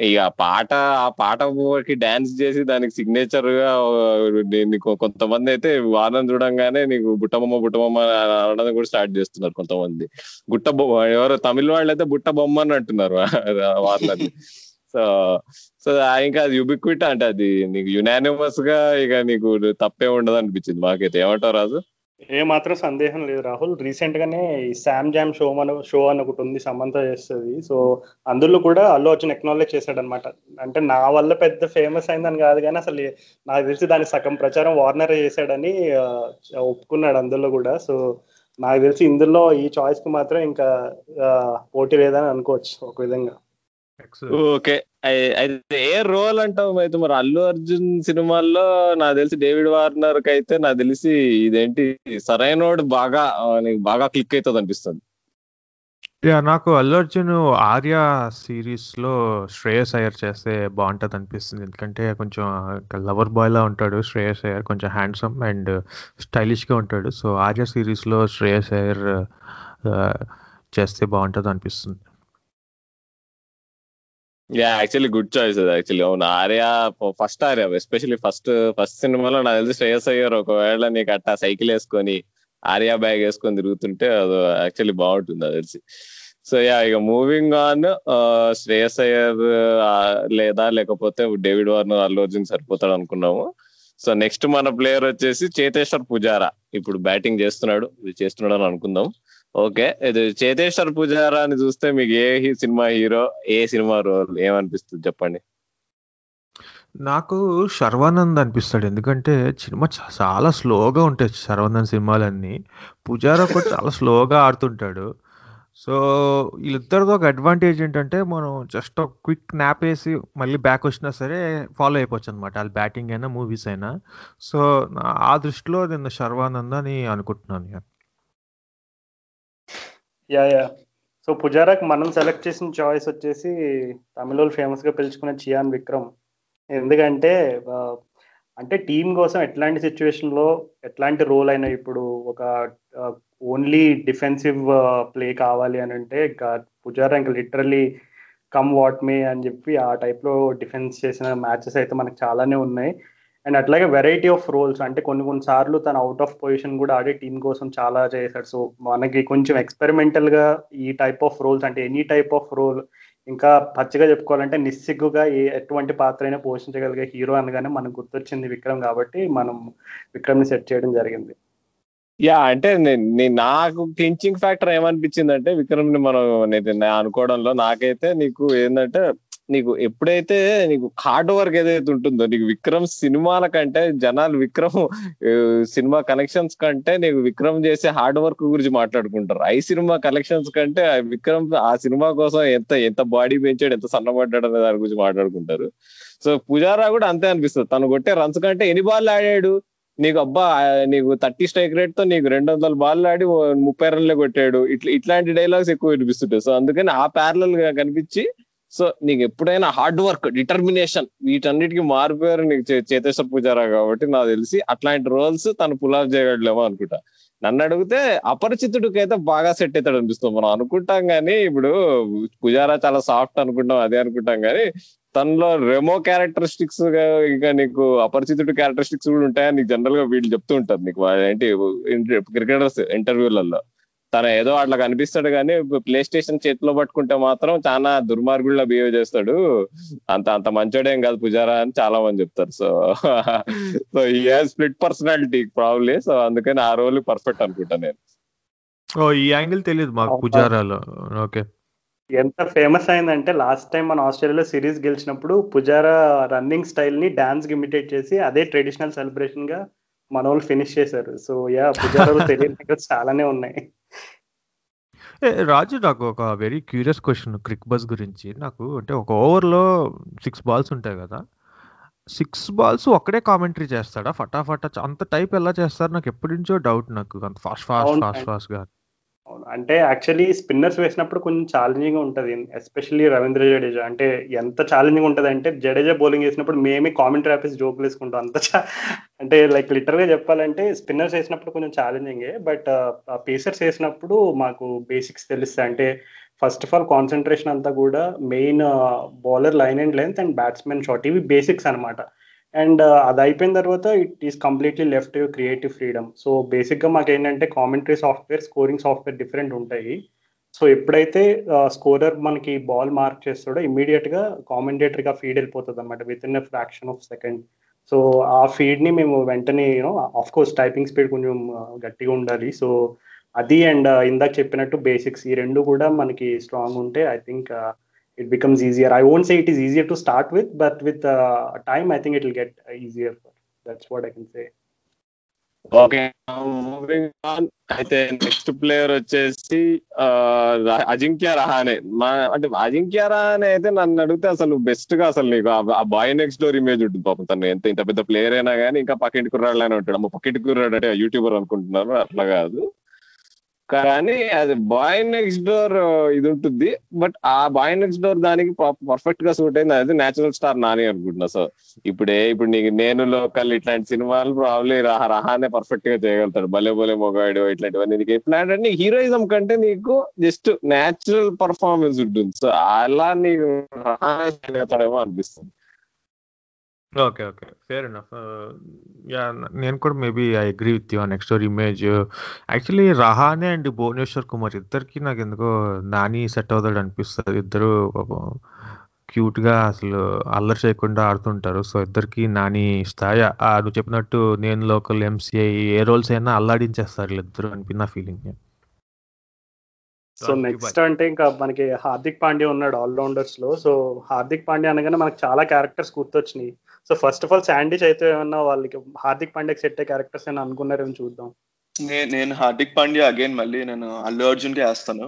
ఇక ఆ పాట ఆ పాటకి డాన్స్ చేసి దానికి సిగ్నేచర్గా నీకు కొంతమంది అయితే వారం చూడంగానే నీకు బుట్టబొమ్మ బుట్టబొమ్మ అనడం కూడా స్టార్ట్ చేస్తున్నారు కొంతమంది. గుట్ట బొమ్మ ఎవరు తమిళ వాళ్ళు అయితే బుట్ట బొమ్మ అని అంటున్నారు వాళ్ళది సో సో ఇంకా అది యుబిక్విట్ అంటే అది నీకు యునానిమస్గా ఇక నీకు తప్పే ఉండదు అనిపించింది మాకైతే. ఏమంటావు రాజు? ఏ మాత్రం సందేహం లేదు రాహుల్. రీసెంట్ గానే శామ్ జామ్ షో అని షో అని ఒకటి ఉంది సమంత చేస్తుంది. సో అందులో కూడా అల్లు అర్జున్ ఎక్నాలెడ్జ్ చేశాడు అనమాట అంటే నా వల్ల పెద్ద ఫేమస్ అయిందని కాదు కానీ అసలు నాకు తెలిసి దాని సగం ప్రచారం వార్నర్ చేశాడని ఒప్పుకున్నాడు అందులో కూడా. సో నాకు తెలిసి ఇందులో ఈ చాయిస్కి మాత్రం ఇంకా పోటీ లేదని అనుకోవచ్చు ఒక విధంగా. ఓకే. అయి- అయితే ఏ రోల్ అంటావు అయితే మరి అల్లు అర్జున్ సినిమాల్లో నాకు తెలిసి డేవిడ్ వార్నర్కి అయితే నాకు తెలిసి ఇదేంటి? సరైనోడు బాగా నీకు బాగా క్లిక్ అవుతుంది అనిపిస్తుంది. నాకు అల్లు అర్జున్ ఆర్య సిరీస్లో శ్రేయస్ అయ్యర్ చేస్తే బాగుంటది అనిపిస్తుంది. ఎందుకంటే కొంచెం లవర్ బాయ్ లా ఉంటాడు శ్రేయస్ అయ్యర్ కొంచెం హ్యాండ్సమ్ అండ్ స్టైలిష్గా ఉంటాడు. సో ఆర్య సిరీస్లో శ్రేయస్ అయ్యర్ చేస్తే బాగుంటది అనిపిస్తుంది. యా యాక్చువల్లీ గుడ్ చాయిస్ అది. యాక్చువల్లీ అవును. Arya first Arya especially first first సినిమాలో నాకు తెలిసి శ్రేయస్ అయ్యారు ఒకవేళ నీకు అట్టా సైకిల్ వేసుకొని ఆర్య బ్యాగ్ వేసుకొని తిరుగుతుంటే అది యాక్చువల్లీ బాగుంటుంది అది తెలిసి. సో యా ఇక మూవింగ్ ఆన్ శ్రేయస్ అయ్యర్ లేదా లేకపోతే డేవిడ్ వార్నర్ అల్లు అర్జున్ సరిపోతాడు అనుకున్నాము. సో నెక్స్ట్ మన ప్లేయర్ వచ్చేసి చేతేశ్వర్ పుజారా. ఇప్పుడు బ్యాటింగ్ చేస్తున్నాడు. ఇది చేస్తున్నాడు అని అనుకుందాం. ఓకే. ఇది చేతేశ్వర్ పుజారా అని చూస్తే మీకు ఏ హీ- సినిమా హీరో ఏ సినిమా రోల్ ఏమనిపిస్తుంది చెప్పండి? నాకు శర్వానంద్ అనిపిస్తాడు. ఎందుకంటే సినిమా చాలా స్లోగా ఉంటాయి శర్వానంద్ సినిమాలన్నీ. పుజారా కూడా చాలా స్లోగా ఆడుతుంటాడు. సో వీళ్ళిద్దరితో ఒక అడ్వాంటేజ్ ఏంటంటే మనం జస్ట్ ఒక క్విక్ నాప్ వేసి మళ్ళీ బ్యాక్ వచ్చినా సరే ఫాలో అయిపోవచ్చు అనమాట వాళ్ళ బ్యాటింగ్ అయినా మూవీస్ అయినా. సో ఆ దృష్టిలో నేను శర్వానంద్ అని అనుకుంటున్నాను యా యా సో పుజారాకి మనం సెలెక్ట్ చేసిన చాయిస్ వచ్చేసి తమిళ ఫేమస్గా పిలుచుకున్న చియాన్ విక్రమ్ ఎందుకంటే అంటే టీం కోసం ఎట్లాంటి సిచ్యువేషన్లో ఎట్లాంటి రోల్ అయినా ఇప్పుడు ఒక ఓన్లీ డిఫెన్సివ్ ప్లే కావాలి అని అంటే ఇంకా పుజారా ఇంకా లిటరల్లీ కమ్ వాట్ మే అని చెప్పి ఆ టైప్లో డిఫెన్స్ చేసిన మ్యాచెస్ అయితే మనకు చాలానే ఉన్నాయి. అండ్ అట్లాగే వెరైటీ ఆఫ్ రోల్స్ అంటే కొన్ని కొన్ని సార్లు తను అవుట్ ఆఫ్ పొజిషన్ కూడా ఆడే టీం కోసం చాలా చేశాడు. సో మనకి కొంచెం ఎక్స్పెరిమెంటల్గా ఈ టైప్ ఆఫ్ రోల్స్ అంటే ఎనీ టైప్ ఆఫ్ రోల్ ఇంకా పచ్చిగా చెప్పుకోవాలంటే నిస్సిగ్గుగా ఏ ఎటువంటి పాత్ర అయినా పోషించగలిగే హీరో అనగానే మనకు గుర్తొచ్చింది విక్రమ్ కాబట్టి మనం విక్రమ్ని సెట్ చేయడం జరిగింది. యా అంటే నాకు క్లించింగ్ ఫ్యాక్టర్ ఏమనిపించింది అంటే విక్రమ్ని మనం అనుకోవడంలో నాకైతే నీకు ఏంటంటే నీకు ఎప్పుడైతే నీకు హార్డ్ వర్క్ ఏదైతే ఉంటుందో నీకు విక్రమ్ సినిమాల కంటే జనాలు విక్రమ్ సినిమా కలెక్షన్స్ కంటే నీకు విక్రమ్ చేసే హార్డ్ వర్క్ గురించి మాట్లాడుకుంటారు. ఐ సినిమా కలెక్షన్స్ కంటే ఆ విక్రమ్ ఆ సినిమా కోసం ఎంత ఎంత బాడీ పెంచాడు ఎంత సన్నబడ్డాడు అనే దాని గురించి మాట్లాడుకుంటారు. సో పుజారా కూడా అంతే అనిపిస్తుంది. తను కొట్టే రన్స్ కంటే ఎన్ని బాల్ ఆడాడు? నీకు అబ్బా నీకు థర్టీ స్ట్రైక్ రేట్తో నీకు రెండు వందల బాల్ ఆడి ముప్పై రన్లే కొట్టాడు. ఇట్లా ఇట్లాంటి డైలాగ్స్ ఎక్కువ వినిపిస్తుంటాయి. సో అందుకని ఆ ప్యారలల్గా కనిపించి సో నీకు ఎప్పుడైనా హార్డ్ వర్క్ డిటర్మినేషన్ వీటన్నిటికీ మారిపోయారు నీకు చేతేశ్వర పూజారా కాబట్టి నాకు తెలిసి అట్లాంటి రోల్స్ తను పులావ్ చేయగలమో అనుకుంటా. నన్ను అడిగితే అపరిచితుడికి అయితే బాగా సెట్ అవుతాడు అనిపిస్తుంది. మనం అనుకుంటాం కానీ ఇప్పుడు పుజారా చాలా సాఫ్ట్ అనుకుంటాం అదే అనుకుంటాం కానీ తనలో రెమో క్యారెక్టరిస్టిక్స్ ఇంకా నీకు అపరిచితుడు క్యారెక్టరిస్టిక్స్ కూడా ఉంటాయని నీకు జనరల్గా వీళ్ళు చెప్తూ ఉంటారు. నీకు ఏంటి క్రికెటర్స్ ఇంటర్వ్యూలలో తన ఏదో అట్లా కనిపిస్తాడు కానీ ప్లే స్టేషన్ చేతిలో పట్టుకుంటే మాత్రం చాలా దుర్మార్గుల్లా బిహేవ్ చేస్తాడు. అంత అంత మంచోడేం కాదు పుజారా అని చాలా మంది చెప్తారు. సో సో ఈ స్ప్లిట్ పర్సనాలిటీ ప్రాబ్లీ సో అందుకని ఆ రోల్ పర్ఫెక్ట్ అనుకుంటా నేను. ఓ ఈ యాంగిల్ తెలియదు మాకు? పుజారాలో. ఓకే. ఎంత ఫేమస్ అయిందంటే లాస్ట్ టైం మన ఆస్ట్రేలియాలో సిరీస్ గెలిచినప్పుడు పుజారా రన్నింగ్ స్టైల్ని డాన్స్ ఇమిటేట్ చేసి అదే ట్రెడిషనల్ సెలబ్రేషన్గా మన వాళ్ళు ఫినిష్ చేశారు. సో యా పుజారాలో తెలియని చాలానే ఉన్నాయి. ఏ, రాజు నాకు ఒక very curious question Cricbuzz గురించి. నాకు అంటే ఒక ఓవర్లో సిక్స్ బాల్స్ ఉంటాయి కదా. సిక్స్ బాల్స్ ఒక్కడే కామెంటరీ చేస్తాడా? ఫటాఫటా అంత టైప్ ఎలా చేస్తారు? నాకు ఎప్పటి నుంచో డౌట్ నాకు. అంత ఫాస్ట్ ఫాస్ట్. ఫాస్ట్ ఫాస్ట్గా. అంటే యాక్చువల్లీ స్పిన్నర్స్ వేసినప్పుడు కొంచెం ఛాలెంజింగ్ ఉంటుంది. ఎస్పెషల్లీ రవీంద్ర జడేజా. అంటే ఎంత ఛాలెంజింగ్ ఉంటుంది అంటే జడేజా బౌలింగ్ వేసినప్పుడు మేమే కామెంట్ ఆఫీస్ జోకులు వేసుకుంటాం. అంత అంటే లైక్ లిటరల్గా చెప్పాలంటే స్పిన్నర్స్ వేసినప్పుడు కొంచెం ఛాలెంజింగే బట్ పేసర్స్ వేసినప్పుడు మాకు బేసిక్స్ తెలుస్తాయి. అంటే ఫస్ట్ ఆఫ్ ఆల్ కాన్సన్ట్రేషన్ అంతా కూడా main bowler line and length and batsmen shot ఇవి బేసిక్స్ అనమాట అండ్ uh, అది అయిపోయిన తర్వాత it is completely left creative freedom so బేసిక్గా మాకు ఏంటంటే commentary software scoring software different ఉంటాయి. సో ఎప్పుడైతే uh, స్కోరర్ మనకి బాల్ మార్క్ చేస్తాడో ఇమీడియట్గా కామెంటేటర్గా ఫీడ్ వెళ్ళిపోతుంది అనమాట with in fraction of second so ఆ ఫీడ్ని మేము వెంటనే you know of course typing speed కొంచెం uh, గట్టిగా ఉండాలి. సో అది అండ్ ఇందాక చెప్పినట్టు బేసిక్స్ ఈ రెండు కూడా మనకి స్ట్రాంగ్ ఉంటే I think it becomes easier. I I say it is easier to start start but but with time I think it will get easier. That's what I can say. Okay moving on అయితే next player వచ్చేసి అజింక్య రహానే మా అంటే అజింక్య రహానే అయితే నన్ను అడిగితే అసలు బెస్ట్గా అసలు నీకు ఆ- బాయ్ నెక్స్ట్ డోర్ ఇమేజ్ ఉంటుంది పాపం తను ఎంత ఇంత పెద్ద ప్లేయర్ అయినా కానీ ఇంకా పక్కింటి కుర్రాళ్ళనే ఉంటాడు అమ్మ పక్కింటి కుర్రాడు అంటే యూట్యూబర్ అనుకుంటున్నారు అట్లా కాదు కానీ అది బాయ్ నెక్స్ట్ డోర్ ఇది ఉంటుంది. బట్ ఆ బాయ్ నెక్స్ట్ డోర్ దానికి పర్ఫెక్ట్గా సూట్ అయింది. అది నేచురల్ స్టార్ నాని అనుకుంటున్నా. సో ఇప్పుడే ఇప్పుడు నీకు నేను లోకల్ ఇట్లాంటి సినిమాలు ప్రాబ్లీ రహానే పర్ఫెక్ట్గా చేయగలుగుతాడు. భలే భలే మొగాడు ఇట్లాంటివన్నీ నీకు ఇట్లాంటి అంటే హీరోయిజం కంటే నీకు జస్ట్ నేచురల్ పర్ఫార్మెన్స్ ఉంటుంది. సో అలా నీకు రహానే చేయగలుగుతాడేమో అనిపిస్తుంది. Okay okay fair enough yeah నేను కూడా maybe I agree with you next door image actually Rahane and Bhuvneshwar Kumar ఇద్దరికి నాకు ఎందుకో నాని సెట్ అవుతాడు అనిపిస్తుంది. ఇద్దరు క్యూట్గా అసలు అల్లరి చేయకుండా ఆడుతుంటారు. సో ఇద్దరికి నాని స్థాయి. నువ్వు చెప్పినట్టు నేను లోకల్ ఎంసీఐ ఏ రోల్స్ అయినా అల్లాడించేస్తారు వీళ్ళిద్దరు అనిపి నా ఫీలింగ్ సో నెక్స్ట్ అంటే ఇంకా మనకి హార్దిక్ పాండ్యా ఉన్నాడు ఆల్రౌండర్స్లో. సో హార్దిక్ పాండ్యా అనగానే మనకు చాలా characters గుర్తొచ్చినాయి. So first of all Sandy's అయితే ఏమన్నా వాళ్ళకి హార్దిక్ పాండ్యాకి సెట్ అయ్యే క్యారెక్టర్స్ అని అనుకున్నారేమో చూద్దాం. నేను హార్దిక్ పాండ్యా అగైన్ మళ్ళీ నేను అల్లు అర్జున్కి వేస్తాను.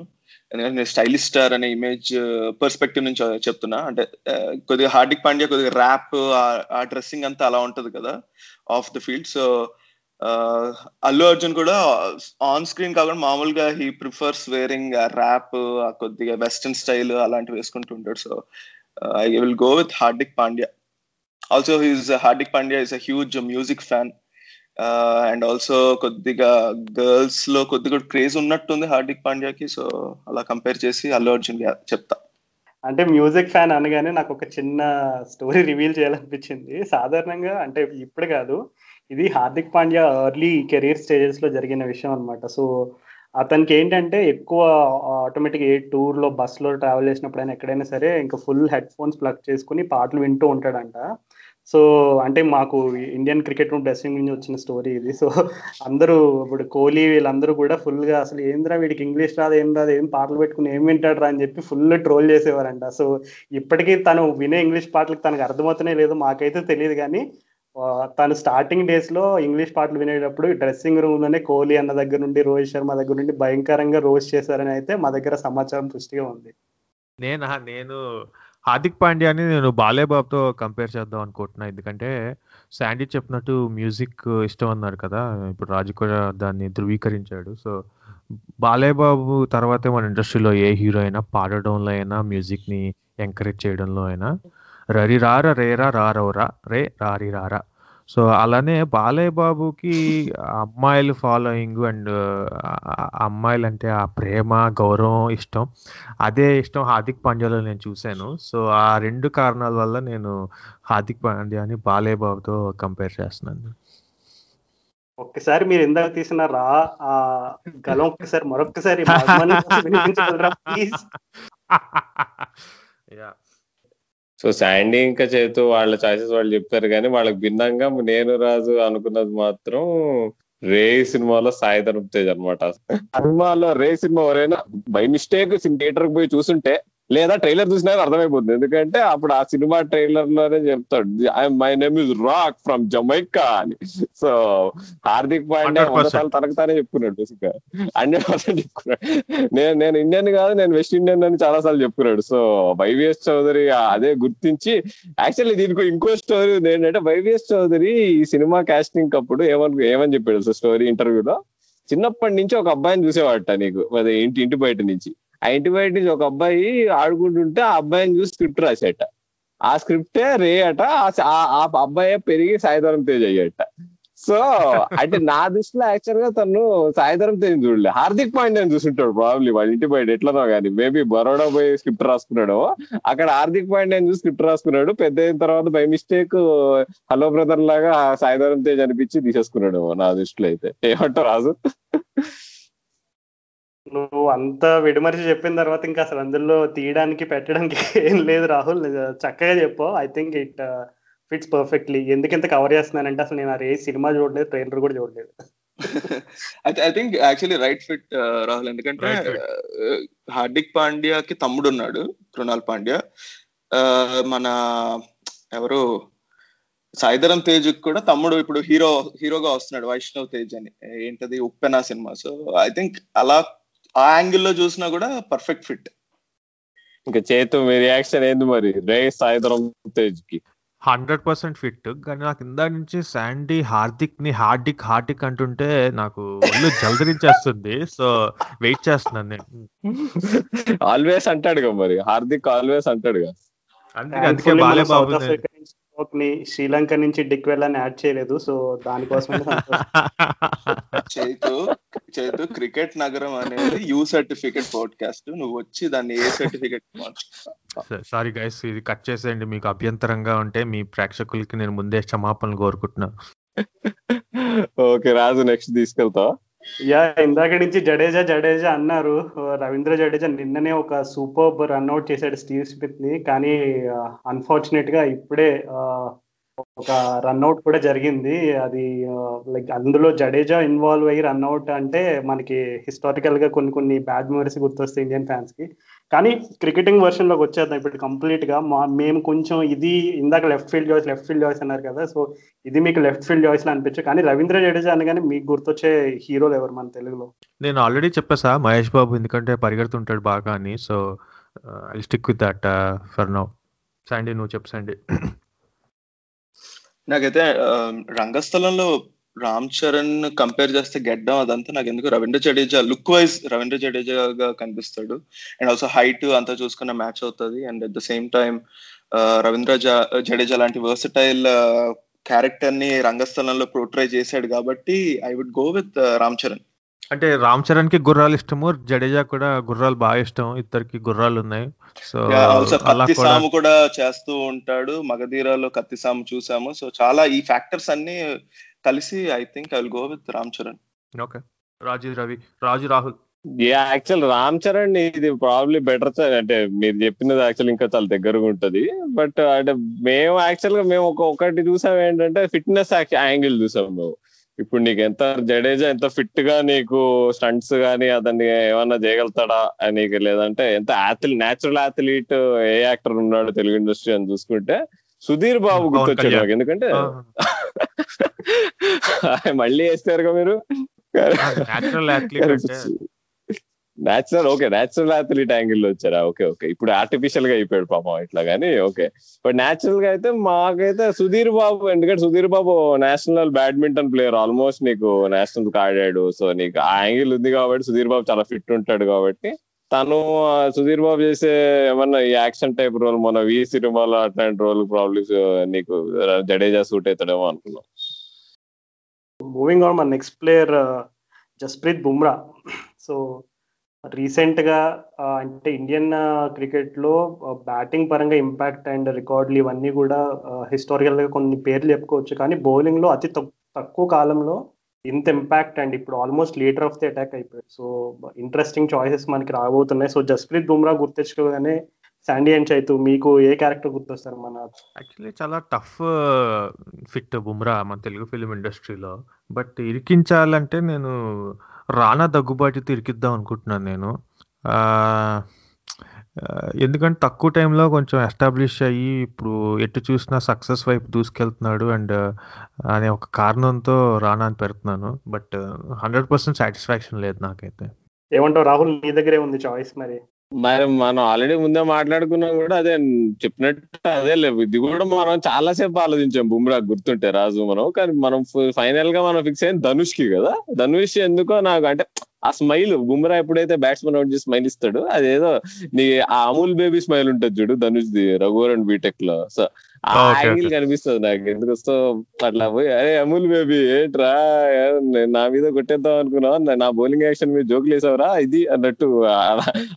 ఎందుకంటే నేను స్టైలిష్ స్టార్ అనే ఇమేజ్ పర్స్పెక్టివ్ uh, నుంచి uh, చెప్తున్నా. అంటే uh, కొద్దిగా హార్దిక్ పాండ్యా కొద్దిగా ర్యాప్ ఆ డ్రెస్సింగ్ అంతా అలా ఉంటది కదా off the field so Allu Arjun కూడా ఆన్ స్క్రీన్ కాకుండా మామూలుగా హీ ప్రిఫర్స్ వేరింగ్ ర్యాప్ కొద్దిగా వెస్టర్న్ స్టైల్ అలాంటివి వేసుకుంటూ ఉంటాడు. So I will go with Hardik Pandya. Also he's Hardik Pandya is a huge music fan and also కొద్దిగా గర్ల్స్లో కొద్దిగా క్రేజ్ ఉన్నట్టుంది హార్దిక్ పాండ్యాకి సో అలా కంపేర్ చేసి అల్లు అర్జున్ చెప్తా. అంటే మ్యూజిక్ ఫ్యాన్ అనగానే నాకు ఒక చిన్న స్టోరీ రివీల్ చేయాలనిపించింది. సాధారణంగా అంటే ఇప్పుడు కాదు ఇది హార్దిక్ పాండ్యా ఎర్లీ కెరీర్ స్టేజెస్లో జరిగిన విషయం అనమాట సో అతనికి ఏంటంటే ఎక్కువ ఆటోమేటిక్ ఏ టూర్లో ట్రావెల్ చేసినప్పుడైనా ఎక్కడైనా సరే ఇంకా ఫుల్ హెడ్ ఫోన్స్ ప్లగ్ చేసుకుని పాటలు వింటూ ఉంటాడంట. సో అంటే మాకు ఇండియన్ క్రికెట్ డ్రెస్సింగ్ నుంచి వచ్చిన స్టోరీ ఇది. సో అందరూ ఇప్పుడు కోహ్లీ వీళ్ళందరూ కూడా ఫుల్గా అసలు ఏంద్రా వీడికి ఇంగ్లీష్ రాదు ఏం రాదు ఏం పాటలు పెట్టుకుని ఏం వింటాడు అని చెప్పి ఫుల్ ట్రోల్ చేసేవారంట. సో ఇప్పటికీ తను వినే ఇంగ్లీష్ పాటలకు తనకు అర్థమవుతనే లేదు మాకైతే తెలియదు కానీ తను స్టార్టింగ్ డేస్లో ఇంగ్లీష్ పాటలు వినేటప్పుడు డ్రెస్సింగ్ రూమ్లోనే కోహ్లీ అన్న దగ్గర నుండి రోహిత్ శర్మ దగ్గర నుండి భయంకరంగా రోస్ట్ చేశారని అయితే మా దగ్గర సమాచారం పుష్టిగా ఉంది. నేనా? నేను హార్దిక్ పాండ్యాని నేను బాలేబాబుతో కంపేర్ చేద్దాం అనుకుంటున్నా. ఎందుకంటే శాండీ చెప్పినట్టు మ్యూజిక్ ఇష్టం అన్నారు కదా. ఇప్పుడు రాజు కూడా దాన్ని ధృవీకరించాడు. సో బాలేబాబు తర్వాతే మన ఇండస్ట్రీలో ఏ హీరో అయినా పాడడంలో అయినా మ్యూజిక్ని ఎంకరేజ్ చేయడంలో అయినా రరి రార రేరా రారవరా రే రారి రారా సో అలానే బాలయ్య బాబుకి అమ్మాయిలు ఫాలోయింగ్ అండ్ అమ్మాయిలు అంటే ఆ ప్రేమ గౌరవం ఇష్టం. అదే ఇష్టం హార్దిక్ పాండ్యాలో నేను చూశాను. సో ఆ రెండు కారణాల వల్ల నేను హార్దిక్ పాండ్యాని బాలయ్య బాబుతో కంపేర్ చేస్తున్నాను. ఒక్కసారి మీరు ఇందాక తీసిన రా ఆ గలం ఒక్కసారి మరొకసారి ప్లీజ్ సో శాండీ ఇంకా చేతు వాళ్ళ చాయిసెస్ వాళ్ళు చెప్పారు కానీ వాళ్ళకి భిన్నంగా నేను రాజు అనుకున్నది మాత్రం రే సినిమాలో సాయి తేజ్ అనమాట సినిమాలో రే సినిమా ఎవరైనా బై మిస్టేక్ థియేటర్ పోయి చూసుంటే లేదా ట్రైలర్ చూసినా అర్థమైపోతుంది. ఎందుకంటే అప్పుడు ఆ సినిమా ట్రైలర్లోనే చెప్తాడు my name is Rock from Jamaica అని. సో హార్దిక్ పాండ్యా వందసార్లు తనకు తానే చెప్పుకున్నాడు బేసిక్ హండ్రెడ్ పర్సెంట్ చెప్పుకున్నాడు. నేను నేను ఇండియన్ కాదు నేను వెస్ట్ ఇండియన్ అని చాలా సార్లు చెప్పుకున్నాడు. సో వైవిఎస్ చౌదరి అదే గుర్తించి యాక్చువల్లీ దీనికి ఇంకో స్టోరీ ఉంది. ఏంటంటే వైవిఎస్ చౌదరి ఈ సినిమా కాస్టింగ్ అప్పుడు ఏమని ఏమని చెప్పాడు స్టోరీ ఇంటర్వ్యూలో? చిన్నప్పటి నుంచి ఒక అబ్బాయిని చూసేవాడట నీకు అదే ఇంటి ఇంటి బయట నుంచి. ఆ ఇంటి బయట నుంచి ఒక అబ్బాయి ఆడుకుంటుంటే ఆ అబ్బాయిని చూసి స్క్రిప్ట్ రాసేట. ఆ స్క్రిప్టే రే అట ఆ అబ్బాయి పెరిగి సాయిధరం తేజ్ అయ్యట సో అంటే నా దృష్టిలో యాక్చువల్గా తను సాయిధరం తేజ్ చూడలే. హార్దిక్ పాండ్యా చూసుంటాడు ప్రాబ్లీ వాళ్ళ ఇంటి బయట ఎట్లనో కానీ మేబీ బరోడా పోయి స్క్రిప్ట్ రాసుకున్నాడు. అక్కడ హార్దిక్ పాండ్యా చూసి స్క్రిప్ట్ రాసుకున్నాడు. పెద్ద అయిన తర్వాత బై మిస్టేక్ హలో బ్రదర్ లాగా సాయిధరం తేజ్ అనిపించి తీసేసుకున్నాడు నా దృష్టిలో అయితే. ఏమంటారు రాజు? నువ్వు అంత విడమరిచి చెప్పిన తర్వాత ఇంకా అసలు అందులో తీయడానికి పెట్టడానికి ఏం లేదు రాహుల్. చక్కగా చెప్పు. I think it fits perfectly ఎందుకంత కవర్ చేస్తున్నానంటే అసలు నేను ఆ రే సినిమా చూడలేదు ట్రైలర్ కూడా చూడలేదు. I think actually right fit Rahul. ఎందుకంటే హార్దిక్ పాండ్యాకి తమ్ముడు ఉన్నాడు కృణాల్ పాండ్యా. మన ఎవరు సాయిధరం తేజ్ కూడా తమ్ముడు ఇప్పుడు హీరో హీరోగా వస్తున్నాడు వైష్ణవ్ తేజ్ అని. ఏంటది? ఉప్పెనా సినిమా. సో ఐ థింక్ అలా ఆ యాంగిల్లో చూసినా కూడా పర్ఫెక్ట్ ఫిట్ ఇంకా చేతు మీ రియాక్షన్ ఏంది మరి? రే సాయిధరం తేజ్కి హండ్రెడ్ పర్సెంట్ ఫిట్ కానీ నాకు ఇందా నుంచి శాండీ హార్దిక్ని హార్దిక్ హార్దిక్ అంటుంటే నాకు ఒళ్ళు జలదరించేస్తుంది. సో వెయిట్ చేస్తున్నాను నేను. ఆల్వేస్ అంటాడుగా మరి. హార్దిక్ ఆల్వేస్ అంటాడుగా. అందుకే అందుకే బాలే బాబు ని శ్రీలంక నుంచి డిక్ వెళ్ళని యాడ్ చేయలేదు సో దానికోసం చైతు చైతు క్రికెట్ నగరం అనేది యూ సర్టిఫికెట్ పాడ్కాస్ట్. నువ్వు వచ్చి దాన్ని ఏ సర్టిఫికెట్ సారీ గైస్ ఇది కట్ చేసేయండి మీకు అభ్యంతరంగా ఉంటే మీ ప్రేక్షకులకి నేను ముందే క్షమాపణలు కోరుకుంటున్నా. ఓకే రాజు నెక్స్ట్ తీసుకెళ్తావా? యా ఇందాక నుంచి జడేజా జడేజా అన్నారు. రవీంద్ర జడేజా నిన్ననే ఒక సూపర్ రన్అట్ చేశాడు స్టీవ్ స్మిత్ని కానీ అన్ఫార్చునేట్గా ఇప్పుడే ఒక రన్అట్ కూడా జరిగింది. అది లైక్ అందులో జడేజా ఇన్వాల్వ్ అయ్యి రన్అట్ అంటే మనకి హిస్టారికల్గా కొన్ని కొన్ని బ్యాడ్ మెమరీస్ గుర్తొస్తాయి ఇండియన్ ఫ్యాన్స్కి. కానీ క్రికెటింగ్ వర్షన్లోకి వచ్చేద్దాం. ఇప్పుడు కంప్లీట్గా మా మేము కొంచెం ఇది ఇందాక left field choice left field choice అన్నారు కదా. సో ఇది మీకు లెఫ్ట్ ఫీల్డ్ చాయిస్లో అనిపించు కానీ రవీంద్ర జడేజా అనగానే మీకు గుర్తొచ్చే హీరోలు ఎవరు మన తెలుగులో? నేను ఆల్రెడీ చెప్పేసా మహేష్ బాబు ఎందుకంటే పరిగెడుతుంటాడు బాగా అని. So I stick with that for now Sandy నువ్వు చెప్పు శాండీ నాకైతే ఆ, రంగస్థలంలో రామ్ చరణ్ కంపేర్ చేస్తే గెడ్డం అదంతా నాకు ఎందుకు రవీంద్ర జడేజా లుక్ వైజ్ రవీంద్ర జడేజాగా కనిపిస్తాడు. అండ్ ఆల్సో హైట్ అంతా చూసుకున్న మ్యాచ్ అవుతుంది. And at the same time Ravindra Jadeja లాంటి వర్సటైల్ క్యారెక్టర్ని రంగస్థలంలో పోర్ట్రై చేశాడు కాబట్టి I would go with Ram Charan. అంటే రామ్ చరణ్కి గుర్రాలు ఇష్టము. జడేజా కూడా గుర్రాలు బాగా ఇష్టం. ఇద్దరికి గుర్రాలు ఉన్నాయి. సో కత్తి కూడా సాము కూడా చేస్తూ ఉంటాడు. మగధీరాలో కత్తి సాము చూసాము. సో చాలా ఈ ఫ్యాక్టర్స్ అన్ని కలిసి I think I will go with Ram Charan okay Raju Ravi Raju Rahul actual Ram Charan ఇది ప్రాబ్లీ బెటర్ అంటే మీరు చెప్పినది యాక్చువల్ ఇంకా చాలా దగ్గరగా ఉంటది. బట్ అంటే మేము యాక్చువల్గా మేము ఒక ఒకటి చూసాం ఏంటంటే ఫిట్నెస్ యాంగిల్ చూసాం మేము. ఇప్పుడు నీకు ఎంత జడేజా ఎంత ఫిట్గా నీకు స్టంట్స్ గానీ అతన్ని ఏమన్నా చేయగలుగుతాడా అని నీకు లేదంటే ఎంత అథ్లీ నేచురల్ అథ్లీట్ ఏ యాక్టర్ ఉన్నాడు తెలుగు ఇండస్ట్రీ అని చూసుకుంటే సుధీర్ బాబు గుర్తొచ్చాడు ఎందుకంటే. మళ్ళీ వేస్తారుగా మీరు? నేచురల్ ఓకే నేచురల్ అథ్లీట్ యాంగిల్లో వచ్చారా? ఓకే ఓకే ఇప్పుడు ఆర్టిఫిషియల్గా అయిపోయాడు పాపం ఇట్లా కానీ ఓకే బట్ నేచురల్గా అయితే మాకైతే సుధీర్ బాబు ఎందుకంటే Sudheer Babu national badminton player almost నీకు నేషనల్ ఆడాడు. సో నీకు ఆ యాంగిల్ ఉంది కాబట్టి సుధీర్ బాబు చాలా ఫిట్ ఉంటాడు కాబట్టి తను సుధీర్ బాబు చేసే ఏమన్నా ఈ యాక్షన్ టైప్ రోల్ మన వి సినిమాలో అట్లాంటి రోల్ ప్రాబ్లమ్స్ నీకు జడేజా సూట్ అవుతాడేమో అనుకున్నాం. మూవింగ్ ఆన్ మన next player Jasprit Bumrah so రీసెంట్గా అంటే ఇండియన్ క్రికెట్లో బ్యాటింగ్ పరంగా ఇంపాక్ట్ అండ్ రికార్డులు ఇవన్నీ కూడా హిస్టారికల్గా కొన్ని పేర్లు చెప్పుకోవచ్చు. కానీ బౌలింగ్లో అతి తక్కువ కాలంలో ఇంత ఇంపాక్ట్ అండ్ ఇప్పుడు almost leader of the attack అయిపోయాడు. సో ఇంట్రెస్టింగ్ చాయిసెస్ మనకి రాబోతున్నాయి. సో జస్ప్రీత్ బుమ్రా గుర్తించుకోగానే శాండీ అండ్ చైతు మీకు ఏ క్యారెక్టర్ గుర్తొస్తారు మన యాక్చువల్లీ చాలా టఫ్ ఫిట్ బుమ్రా మన తెలుగు ఫిలిం ఇండస్ట్రీలో. బట్ ఇరికించాలంటే నేను రానా దగ్గుబాటితో ఇరికిద్దాం అనుకుంటున్నాను నేను. ఎందుకంటే తక్కువ టైంలో కొంచెం ఎస్టాబ్లిష్ అయ్యి ఇప్పుడు ఎటు చూసినా సక్సెస్ వైపు దూసుకెళ్తున్నాడు అండ్ అనే ఒక కారణంతో రానా అని పెడుతున్నాను. బట్ హండ్రెడ్ పర్సెంట్ సాటిస్ఫాక్షన్ లేదు నాకైతే. ఏమంటావు? రాహుల్ నీ దగ్గరే ఉంది చాయిస్ మరి. మరి మనం ఆల్రెడీ ముందే మాట్లాడుకున్నా కూడా అదే చెప్పినట్టు అదే లేవు ఇది కూడా మనం చాలా సేపు ఆలోచించాం. బుమ్రా గుర్తుంటే రాజు మనం. కానీ మనం ఫైనల్గా మనం ఫిక్స్ అయింది ధనుష్కి కదా. ధనుష్ ఎందుకో నాకు అంటే ఆ స్మైల్ బుమ్రా ఎప్పుడైతే బ్యాట్స్మెన్ అవుట్ చేసి స్మైల్ ఇస్తాడు అదేదో నీ ఆ అమూల్ బేబీ స్మైల్ ఉంటుంది చూడు ధనుష్ ది రఘువరన్ బీటెక్లో. So angle. కనిపిస్తుంది నాకు. ఎందుకు సో అట్లా పోయి అరే అమూల్ బేబీ ఏంట్రా? నా మీద కొట్టేద్దాం అనుకున్నావు? నా- బౌలింగ్ యాక్షన్ మీద జోకులు వేసావురా? ఇది అన్నట్టు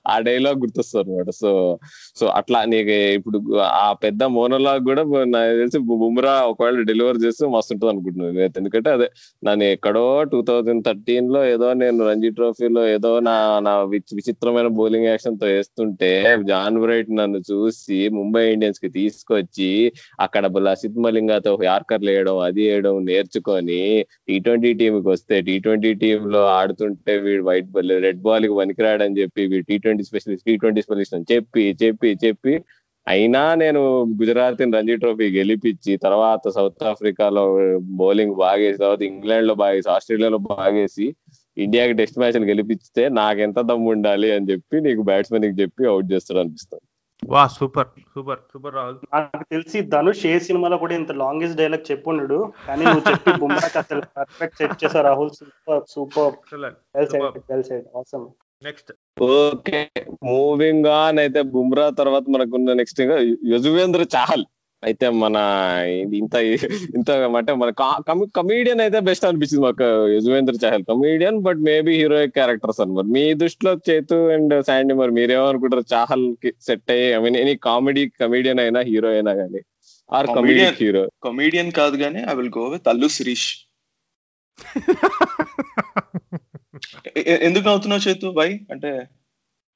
ఆ- డైలాగ్ గుర్తొస్తుంది అనమాట సో సో అట్లా నీకు ఇప్పుడు ఆ పెద్ద మోనోలాగ్ కూడా నాకు తెలిసి బుమ్రా ఒకవేళ డెలివర్ చేస్తే మస్తు ఉంటుంది అనుకుంటున్నాను. ఎందుకంటే అదే నన్ను ఎక్కడో టూ థౌజండ్ థర్టీన్లో ఏదో నేను రంజీ ట్రోఫీలో ఏదో నా నా విచి- విచిత్రమైన బౌలింగ్ యాక్షన్తో వేస్తుంటే జాన్ బ్రైట్ నన్ను చూసి ముంబై ఇండియన్స్కి తీసుకొచ్చి అక్కడ సిద్ధమలింగతో యార్కర్లు వేయడం అది వేయడం నేర్చుకొని టీ ట్వంటీ టీమ్కి వస్తే టీ ట్వంటీ టీమ్లో ఆడుతుంటే వీడు వైట్ బాల్ రెడ్ బాల్కి పనికిరాడని చెప్పి వీడు T twenty specialist T twenty specialist అని చెప్పి చెప్పి చెప్పి అయినా నేను గుజరాత్ రంజీ ట్రోఫీ గెలిపించి తర్వాత సౌత్ ఆఫ్రికాలో బౌలింగ్ బాగేసి తర్వాత ఇంగ్లాండ్లో బాగేసి ఆస్ట్రేలియాలో బాగేసి ఇండియాకి టెస్ట్ మ్యాచ్లు గెలిపిస్తే నాకెంత దమ్ము ఉండాలి అని చెప్పి నీకు బ్యాట్స్మెన్కి చెప్పి అవుట్ చేస్తాడు అనిపిస్తుంది వా సూపర్ సూపర్ సూపర్ రాహుల్. నాకు తెలిసి ధనుష్ ఏ సినిమాలో కూడా ఇంత లాంగెస్ట్ డైలాగ్ చెప్పుండడు. కానీ నువ్వు చెప్పి బుమ్రాకి అసలు పర్ఫెక్ట్ సెట్ చేసావు Rahul. Super super. Well said well said అవసరం నెక్స్ట్ ఓకే మూవింగ్ ఆన్ అయితే బుమ్రా తర్వాత మనకున్న నెక్స్ట్ యజువేంద్ర చాహల్. అయితే మన ఇది ఇంత ఇంత అంటే మన కమీడియన్ అయితే బెస్ట్ అనిపించింది మాకు Yuzvendra Chahal. Comedian but maybe heroic characters అనమాట మీ దృష్టిలో చేతు అండ్ శాండీ మరి మీరేమనుకుంటారు? చాహల్కి సెట్ అయ్యి I mean any comedy comedian అయినా హీరో అయినా కానీ or Comedian. Comedian hero comedian కాదు కానీ I will go with Allu Sirish. ఎందుకు నవ్వుతున్నావు చేతు? వై అంటే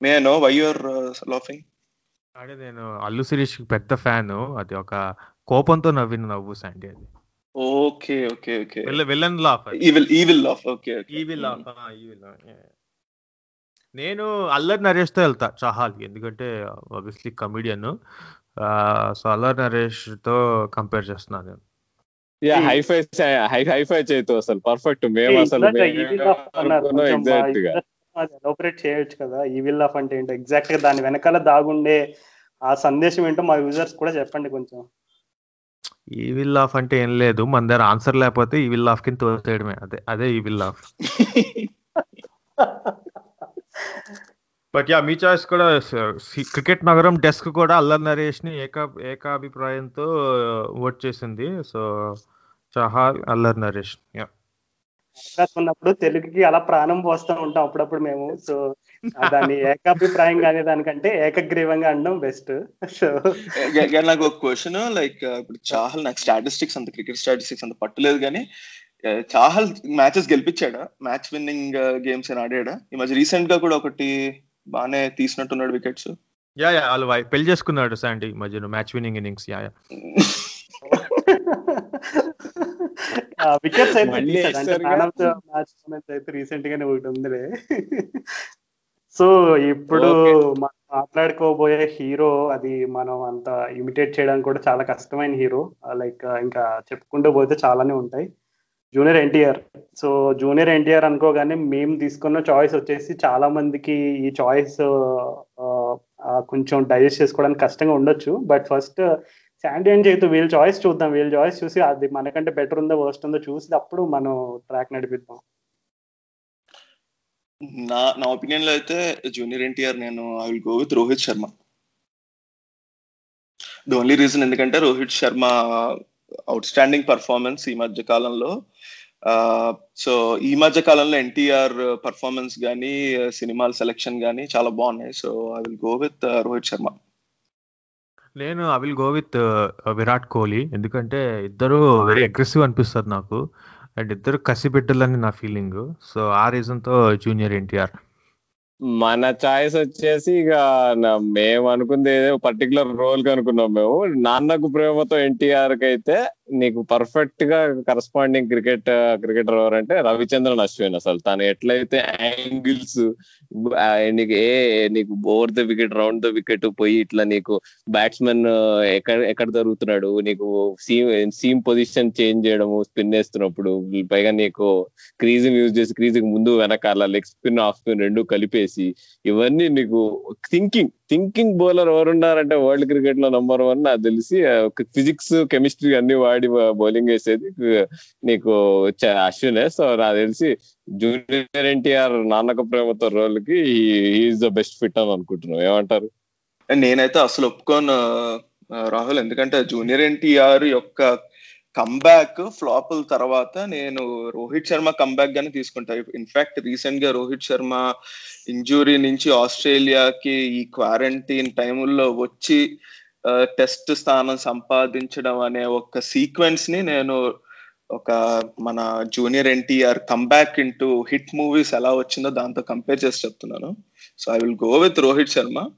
may know why you're laughing అంటే నేను అల్లు శిరీష్ పెద్ద ఫ్యాన్. అది ఒక కోపంతో నవ్విన నవ్వు శాండీ అది. Okay okay okay. Villain laugh evil evil of okay evil laugh evil నేను అల్లరి నరేష్తో వెళ్తా చాహాల్. ఎందుకంటే ఆబ్వియస్లీ కమిడియన్ సో అల్లరి నరేష్తో కంపేర్ చేస్తున్నాను నేను యా హైఫై హై హైఫై చేయొచ్చు అసలు. పర్ఫెక్ట్ మేము అసలు ఎగ్జాక్ట్గా. ఎలాబరేట్ చేయొచ్చు కదా. ఈవిల్ ఆఫ్ అంటే ఏంటో. ఎగ్జాక్ట్గా దాని వెనకాల దాగుండే ఆ సందేశం ఏంటో మా యూజర్స్ కూడా చెప్పండి కొంచెం. ఈవిల్ లాఫ్ అంటే ఏం లేదు. మన దగ్గర ఆన్సర్ లేకపోతే ఈవిల్ లాఫ్ కింద తోసేయడమే. అదే అదే ఈవిల్ లాఫ్ బట్ యా మీ చాయిస్ కూడా క్రికెట్ నగరం డెస్క్ కూడా అల్లర్ నరేష్ని ఏకా ఏకాభిప్రాయంతో ఓట్ చేసింది. సో చహాల్ అల్లర్ నరేష్. యా అవకాశం ఉన్నప్పుడు తెలుగుకి అలా ప్రాణం పోస్తూ ఉంటాం అప్పుడప్పుడు మేము. సో దాన్ని ఏకాభిప్రాయంగా అనే దానికంటే ఏకగ్రీవంగా అనడం బెస్ట్. సో నాకు ఒక క్వశ్చన్ లైక్ ఇప్పుడు చాహల్ నాకు స్టాటిస్టిక్స్ అంత క్రికెట్ స్టాటిస్టిక్స్ అంత పట్టలేదు కానీ చాహల్ మ్యాచెస్ గెలిపించాడా? మ్యాచ్ విన్నింగ్ గేమ్స్ అని ఆడాడా? ఈ మధ్య రీసెంట్గా కూడా ఒకటి బాగానే తీసినట్టున్నాడు వికెట్స్ యా యా వాళ్ళు పెళ్ళి చేసుకున్నాడు శాండీ మధ్యలో match winning innings yeah yeah wickets అయితే రీసెంట్ గానే ఒకటి ఉందిలే. సో ఇప్పుడు. మనం మాట్లాడుకోబోయే హీరో అది మనం అంత ఇమిటేట్ చేయడానికి కూడా చాలా కష్టమైన హీరో. లైక్ ఇంకా చెప్పుకుంటూ పోతే చాలానే ఉంటాయి. Junior NTR. So junior NTR అనుకోగానే మేము తీసుకున్న చాయిస్ వచ్చేసి చాలా మందికి ఈ చాయిస్ కొంచెం డైజెస్ట్ చేసుకోవడానికి కష్టంగా ఉండొచ్చు. బట్ ఫస్ట్ శాండీ అని చేతు వీళ్ళ చాయిస్ చూద్దాం. వీళ్ళ చాయిస్ చూసి అది మనకంటే బెటర్ ఉందో వర్స్ట్ ఉందో చూసి అప్పుడు మనం ట్రాక్ నడిపిద్దాం. నా నా ఒపీనియన్లో అయితే జూనియర్ ఎన్టీఆర్ నేను I will go with Rohit Sharma the only reason ఎందుకంటే Rohit Sharma outstanding performance ఈ మధ్య కాలంలో. Uh, సో ఈ మధ్య కాలంలో ఎన్టీఆర్ పర్ఫార్మెన్స్ కానీ సినిమాల సెలెక్షన్ కానీ చాలా బాగున్నాయి. So I will go with Rohit Sharma నేను I will go with Virat Kohli. ఎందుకంటే ఇద్దరు వెరీ అగ్రెసివ్ అనిపిస్తారు నాకు. అండ్ ఇద్దరు కసిబిడ్డలని నా ఫీలింగ్ సో ఆ రీజన్తో జూనియర్ ఎన్టీఆర్. మన చాయిస్ వచ్చేసి ఇక మేము అనుకుంది ఏదో పర్టికులర్ రోల్ కనుక్కున్నాం మేము. నాన్నకు ప్రేమతో ఎన్టీఆర్కి అయితే నీకు పర్ఫెక్ట్గా కరస్పాండింగ్ క్రికెట్ క్రికెటర్ ఎవరంటే రవిచంద్రన్ అశ్విన్ అసలు. తను ఎట్లయితే యాంగిల్స్ నీకు ఏ నీకు over the wicket round the wicket పోయి ఇట్లా నీకు బ్యాట్స్మెన్ ఎక్కడ ఎక్కడ జరుగుతున్నాడు? నీకు సీమ్ సీమ్ పొజిషన్ చేంజ్ చేయడము స్పిన్ వేస్తున్నప్పుడు పైగా నీకు క్రీజ్ యూజ్ చేసి క్రీజ్ ముందు వెనకాల లెగ్ స్పిన్ ఆఫ్ స్పిన్ రెండు కలిపేసి ఇవన్నీ నీకు థింకింగ్ థింకింగ్ బౌలర్ ఎవరున్నారంటే వరల్డ్ క్రికెట్లో నంబర్ వన్ నాకు తెలిసి ఫిజిక్స్ కెమిస్ట్రీ అన్ని వాడి బౌలింగ్ వేసేది. నీకు అశ్వినే. సో నాకు తెలిసి జూనియర్ ఎన్టీఆర్ నాన్నక ప్రేమతో రోల్కి ఈజ్ ద బెస్ట్ ఫిట్ అని అనుకుంటున్నాం ఏమంటారు? నేనైతే అసలు ఒప్పుకోను రాహుల్. ఎందుకంటే జూనియర్ ఎన్టీఆర్ యొక్క కంబ్యాక్ ఫ్లాపుల తర్వాత నేను రోహిత్ శర్మ కంబ్యాక్ గానే తీసుకుంటా. ఇన్ఫాక్ట్ రీసెంట్గా రోహిత్ శర్మ ఇంజురీ నుంచి ఆస్ట్రేలియాకి ఈ క్వారంటైన్ టైముల్లో వచ్చి టెస్ట్ స్థానం సంపాదించడం అనే ఒక సీక్వెన్స్ని నేను ఒక మన junior NTR comeback into hit movies ఎలా వచ్చిందో దాంతో కంపేర్ చేసి చెప్తున్నాను. So I will go with Rohit Sharma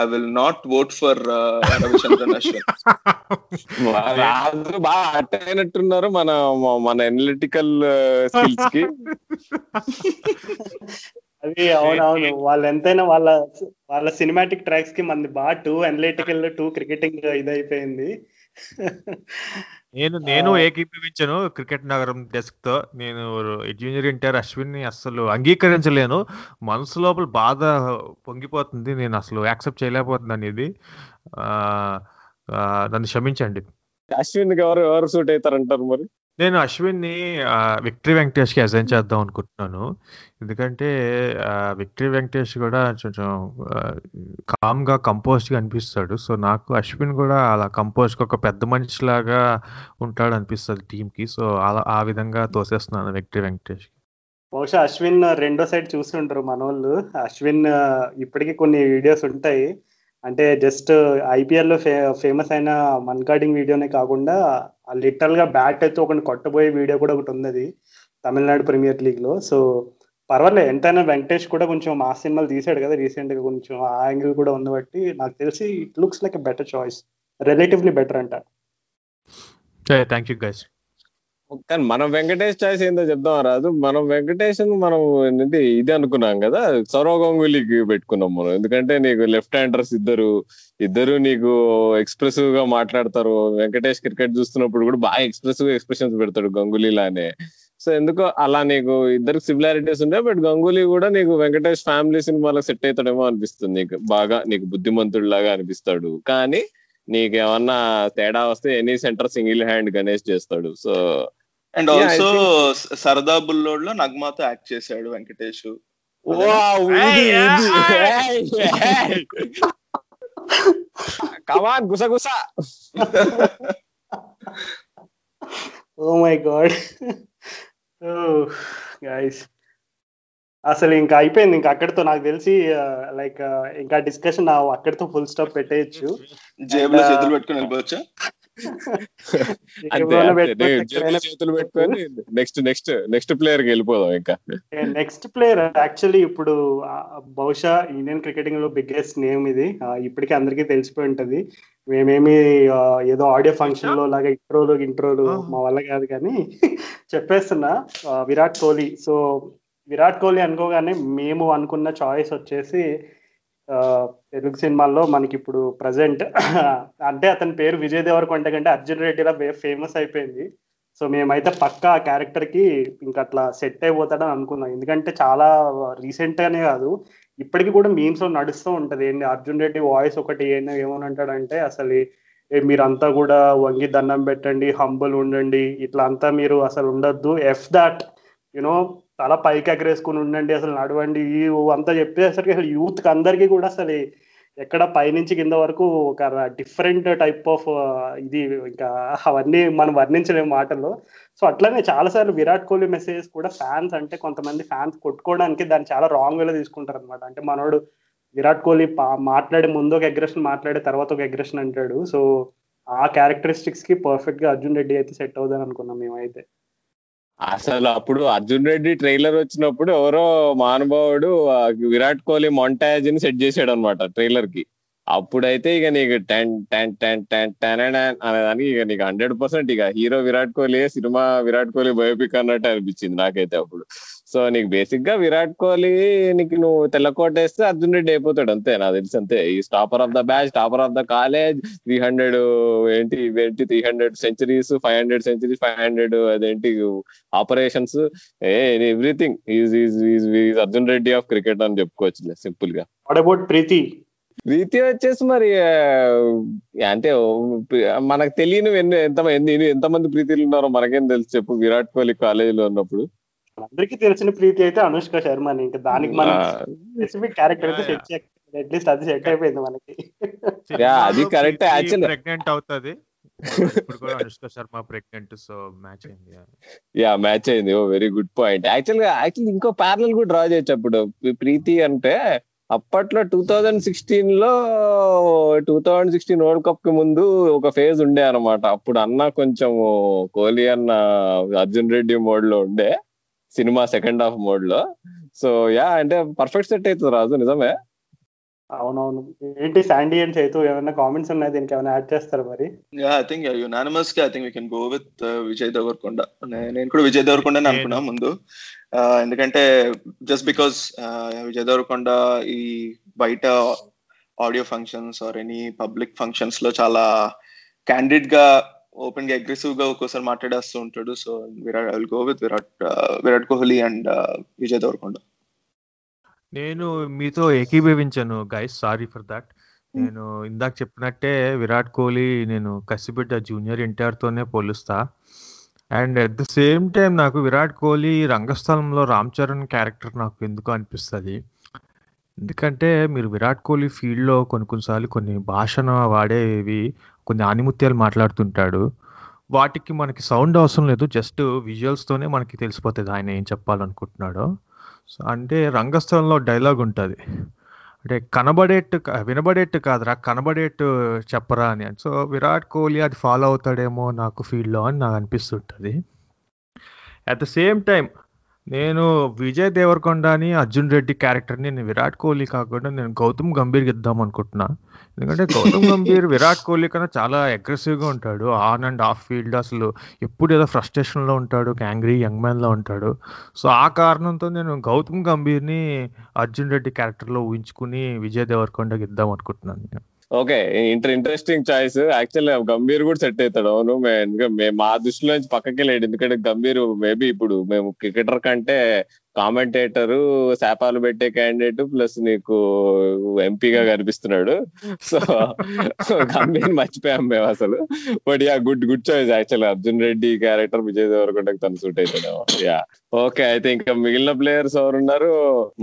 I will not vote for Ravichandran బాగా అయినట్టున్నారు మన మన ఎనలిటికల్ స్కిల్స్కి. అది అవునవును. వాళ్ళు ఎంతైనా వాళ్ళ వాళ్ళ సినిమాటిక్ ట్రాక్స్కి మంది బాగా టూ అనలిటికల్ టూ క్రికెటింగ్ ఇదైపోయింది. నేను నేను ఏకీభవించను క్రికెట్ నగరం డెస్క్తో. నేను జూనియర్ ఎన్టీఆర్ అశ్విన్ని అసలు అంగీకరించలేను. మనసు లోపల బాధ పొంగిపోతుంది. నేను అసలు యాక్సెప్ట్ చేయలేకపోతున్నాను ఇది ఆ, నన్ను క్షమించండి. అశ్విన్కి ఎవరు ఎవరు సూట్ అవుతారంటారు మరి? నేను అశ్విన్ని విక్టరీ వెంకటేష్కి అసైన్ చేద్దాం అనుకుంటున్నాను. ఎందుకంటే ఆ, విక్టరీ వెంకటేష్ కూడా కొంచెం కామ్గా కంపోజ్గా అనిపిస్తాడు. సో నాకు అశ్విన్ కూడా అలా కంపోజ్ ఒక పెద్ద మనిషి లాగా ఉంటాడు అనిపిస్తుంది టీమ్కి సో అలా ఆ విధంగా తోసేస్తున్నాను విక్టరీ వెంకటేష్ బహుశా అశ్విన్ రెండో సైడ్ చూస్తుంటారు మన వాళ్ళు అశ్విన్ ఆ, ఇప్పటికీ కొన్ని వీడియోస్ ఉంటాయి. అంటే జస్ట్ ఐపీఎల్లో ఫే ఫేమస్ అయిన మన్కాడింగ్ వీడియోనే కాకుండా లిటరల్గా బ్యాట్ అయితే ఒకటి కొట్టబోయే వీడియో కూడా ఒకటి ఉన్నది తమిళనాడు ప్రీమియర్ లీగ్లో. సో పర్వాలేదు ఎంతైనా వెంకటేష్ కూడా కొంచెం మా సినిమాలు తీసాడు కదా రీసెంట్గా కొంచెం ఆ యాంగిల్ కూడా ఉంది బట్టి నాకు తెలిసి it looks like a better choice relatively better అంట. థ్యాంక్ యూ గైస్ కానీ మనం వెంకటేష్ చాయిస్ ఏందో చెప్దాం రాదు మనం వెంకటేష్ మనం ఏంటి ఇది అనుకున్నాం కదా సౌరవ్ గంగులీకి పెట్టుకున్నాం మనం. ఎందుకంటే నీకు లెఫ్ట్ హ్యాండర్స్ ఇద్దరు ఇద్దరు నీకు ఎక్స్ప్రెసివ్గా మాట్లాడతారు. వెంకటేష్ క్రికెట్ చూస్తున్నప్పుడు కూడా బాగా ఎక్స్ప్రెసివ్ ఎక్స్ప్రెషన్స్ పెడతాడు గంగులీలానే సో ఎందుకో అలా నీకు ఇద్దరికి సిమిలారిటీస్ ఉన్నాయి బట్ గంగూలీ కూడా నీకు వెంకటేష్ ఫ్యామిలీ సినిమాలకు సెట్ అవుతాడేమో అనిపిస్తుంది నీకు. బాగా నీకు బుద్ధిమంతుడు లాగా అనిపిస్తాడు. కానీ నీకేమన్నా తేడా వస్తే any center single hand Ganesh చేస్తాడు. సో అండ్ ఆల్సో సరదా బుల్లోడ్లో నగ్మాతో యాక్ట్ చేశాడు వెంకటేష్ కమాన్ గుసగుస ఓ మై గాడ్ గైస్ అసలు ఇంకా అయిపోయింది ఇంకా అక్కడితో నాకు తెలిసి లైక్ ఇంకా డిస్కషన్ అక్కడితో ఫుల్ స్టాప్ పెట్టేయచ్చు. జేబులో చేతులు పెట్టుకుని వెళ్ళిపోవచ్చా? చేతులు పెట్టుకొని నెక్స్ట్ నెక్స్ట్ నెక్స్ట్ ప్లేయర్కి వెళ్ళిపోదాం ఇంకా. నెక్స్ట్ ప్లేయర్ యాక్చువల్లీ ఇప్పుడు బహుశా ఇండియన్ క్రికెటింగ్లో బిగ్గెస్ట్ నేమ్ ఇది. ఇప్పటికీ అందరికీ తెలిసిపోయి ఉంటది. మేమేమి ఏదో ఆడియో ఫంక్షన్లో లాగా ఇంట్రోలు ఇంట్రోలు. మా వల్ల కాదు కానీ చెప్పేస్తున్నా. విరాట్ కోహ్లీ. సో విరాట్ కోహ్లీ అనుకోగానే మేము అనుకున్న చాయిస్ వచ్చేసి తెలుగు సినిమాల్లో మనకి ఇప్పుడు ప్రజెంట్ అంటే అతని పేరు విజయ్ దేవరకొండ కంటే అర్జున్ రెడ్డిలా ఫేమస్ అయిపోయింది. సో మేమైతే పక్కా ఆ క్యారెక్టర్కి ఇంకా అట్లా సెట్ అయిపోతాడని అనుకున్నాం. ఎందుకంటే చాలా రీసెంట్గానే కాదు ఇప్పటికి కూడా మీమ్స్లో నడుస్తూ ఉంటుంది. ఏంటి అర్జున్ రెడ్డి వాయిస్ ఒకటి ఏమో ఏమని అంటాడంటే అసలు మీరంతా కూడా వంగి దండం పెట్టండి హంబుల్ ఉండండి ఇట్లా అంతా మీరు అసలు ఉండొద్దు. ఎఫ్ దాట్ యునో తల పైకి ఎగరేసుకుని ఉండండి అసలు నడవండి. అంతా చెప్పేసరికి అసలు యూత్ అందరికీ కూడా అసలు ఎక్కడ పైనుంచి కింద వరకు ఒక డిఫరెంట్ టైప్ ఆఫ్ ఇది ఇంకా అవన్నీ మనం వర్ణించలేము మాటల్లో. సో అట్లనే చాలాసార్లు విరాట్ కోహ్లీ మెసేజెస్ కూడా ఫ్యాన్స్ అంటే కొంతమంది ఫ్యాన్స్ కొట్టుకోవడానికి దాన్ని చాలా రాంగ్ వేలో తీసుకుంటారు అనమాట అంటే మనోడు విరాట్ కోహ్లీ పా- మాట్లాడే ముందు ఒక అగ్రెషన్ మాట్లాడే తర్వాత ఒక అగ్రెషన్ అంటాడు. సో ఆ క్యారెక్టరిస్టిక్స్కి పర్ఫెక్ట్గా అర్జున్ రెడ్డి అయితే సెట్ అవుదని అనుకున్నాం మేమైతే. అసలు అప్పుడు అర్జున్ రెడ్డి ట్రైలర్ వచ్చినప్పుడు ఎవరో మహానుభావుడు విరాట్ కోహ్లీ మొంటాజ్ని సెట్ చేసాడు అనమాట ట్రైలర్కి. అప్పుడైతే ఇక నీకు ten ten ten ten ten అనేదానికి ఇక నీకు హండ్రెడ్ పర్సెంట్ ఇక హీరో విరాట్ కోహ్లీ సినిమా విరాట్ కోహ్లీ బయోపిక్ అన్నట్టు అనిపించింది నాకైతే అప్పుడు. సో నీకు బేసిక్గా విరాట్ కోహ్లీ నీకు నువ్వు తెల్లకోట వేస్తే అర్జున్ రెడ్డి అయిపోతాడు అంతే నాకు తెలిసి అంతే. ఈ topper of the batch topper of the college three hundred ఏంటి ఏంటి three hundred centuries five hundred centuries five hundred అదేంటి operations A everything is is is Arjun Reddy of cricket అని చెప్పుకోవచ్చు సింపుల్గా. వాట్ అబౌట్ ప్రీతి? ప్రీతి వచ్చేసి మరి అంటే మనకు తెలియని ఎంత ఎంతమంది ప్రీతిలు ఉన్నారో మనకేం తెలుసు చెప్పు. విరాట్ కోహ్లీ కాలేజీలో ఉన్నప్పుడు. అందరికీ తెలిసిన ప్రీతి అయితే అనుష్క శర్మ ఇంకా దానికి మనం స్పెసిఫిక్ క్యారెక్టర్ అయితే సెట్ అట్లీస్ట్ అది సెట్ అయిపోయింది మనకి. అది correct, actually. ప్రెగ్నెంట్ అవుతుంది. ఇప్పుడు కూడా Anushka Sharma pregnant so match అయింది యా మ్యాచ్ అయింది. ఓ వెరీ గుడ్ పాయింట్ యాక్చువల్గా యాక్చువల్ ఇంకో ప్యారల్ కూడా డ్రా చేయొచ్చు అప్పుడు. ప్రీ- ప్రీతి అంటే అప్పట్లో టూ థౌజండ్ సిక్స్టీన్లో టూ థౌజండ్ సిక్స్టీన్ వరల్డ్ కప్కి ముందు ఒక ఫేజ్ ఉండే అన్నమాట. అప్పుడు అన్న కొంచెం కోహ్లీ అన్న అర్జున్ రెడ్డి మోడ్లో ఉండే. సినిమా సెకండ్ హాఫ్ మోడ్లో సో యా అంటే పర్ఫెక్ట్ సెట్ అవుతుంది రాజు నిజమే? అవునవును. ఏంటి శాండీ అండ్ చైతు ఏమైనా కామెంట్స్ ఉన్నాయి? దీనికి ఏమైనా యాడ్ చేస్తారు మరి? Yeah I think యునానిమస్గా I think we can go with Vijay Deverakonda. నేను కూడా విజయ్ దేవరకొండ నేను- అనుకున్నా ముందు. ఎందుకంటే జస్ట్ బికాస్ విజయ్ దేవరకొండ ఈ బయట audio functions or any public ఫంక్షన్స్లో చాలా క్యాండిడ్గా ఓపెన్గా అగ్రెసివ్గా ఒక్కోసారి మాట్లాడేస్తూ ఉంటాడు. So Virat I will go with Virat Virat Kohli and Vijay Deverakonda. నేను మీతో ఏకీభవించాను గైస్ సారీ ఫర్ దాట్ నేను ఇందాక చెప్పినట్టే విరాట్ కోహ్లీ నేను కసిబిడ్డ జూనియర్ ఎన్టీఆర్ తోనే పోలుస్తా. And at the same time నాకు విరాట్ కోహ్లీ రంగస్థలంలో రామ్ చరణ్ క్యారెక్టర్ నాకు ఎందుకు అనిపిస్తుంది. ఎందుకంటే మీరు విరాట్ కోహ్లీ ఫీల్డ్లో కొన్ని కొన్నిసార్లు కొన్ని భాషను వాడేవి కొన్ని ఆనిముత్యాలు మాట్లాడుతుంటాడు. వాటికి మనకి సౌండ్ అవసరం లేదు. జస్ట్ విజువల్స్తోనే మనకి తెలిసిపోతుంది ఆయన ఏం చెప్పాలనుకుంటున్నాడో. సో అంటే రంగస్థలంలో డైలాగ్ ఉంటుంది. అంటే కనబడేట్టు వినబడేట్టు కాదురా కనబడేట్టు చెప్పరా అని. సో విరాట్ కోహ్లీ అది ఫాలో అవుతాడేమో నాకు ఫీల్డ్లో అని నాకు అనిపిస్తుంటుంది. అట్ ద సేమ్ టైం నేను విజయ్ దేవరకొండని అర్జున్ రెడ్డి క్యారెక్టర్ని నేను విరాట్ కోహ్లీ కాకుండా నేను గౌతమ్ గంభీర్ ఇద్దాం అనుకుంటున్నా. ఎందుకంటే గౌతమ్ గంభీర్ విరాట్ కోహ్లీ కన్నా చాలా అగ్రెసివ్గా ఉంటాడు. ఆన్ అండ్ ఆఫ్ ఫీల్డ్ అసలు ఎప్పుడు ఏదో ఫ్రస్ట్రేషన్లో ఉంటాడు యాంగ్రీ యంగ్ మ్యాన్లో ఉంటాడు. సో ఆ కారణంతో నేను గౌతమ్ గంభీర్ని అర్జున్ రెడ్డి క్యారెక్టర్లో ఊహించుకుని విజయ్ దేవరకొండకి ఇద్దాం అనుకుంటున్నాను నేను. Okay inter interesting choice actually Gambhir కూడా సెట్ అవుతాడు. అవును మేము మా దృష్టిలో నుంచి పక్కకి వెళ్ళాడు ఎందుకంటే గంభీర్ మేబీ ఇప్పుడు మేము క్రికెటర్ కంటే కామెంటేటరు శాపాలు పెట్టే క్యాండిడేట్ ప్లస్ నీకు ఎంపీగా కనిపిస్తున్నాడు. సో గంభీర్ మర్చిపోయాం మేము అసలు. But yeah good good choice actual Arjun Reddy character Vijay దేవరకొండకి తను సూట్ అవుతాడేమో. యా ఓకే అయితే ఇంకా మిగిలిన ప్లేయర్స్ ఎవరున్నారు?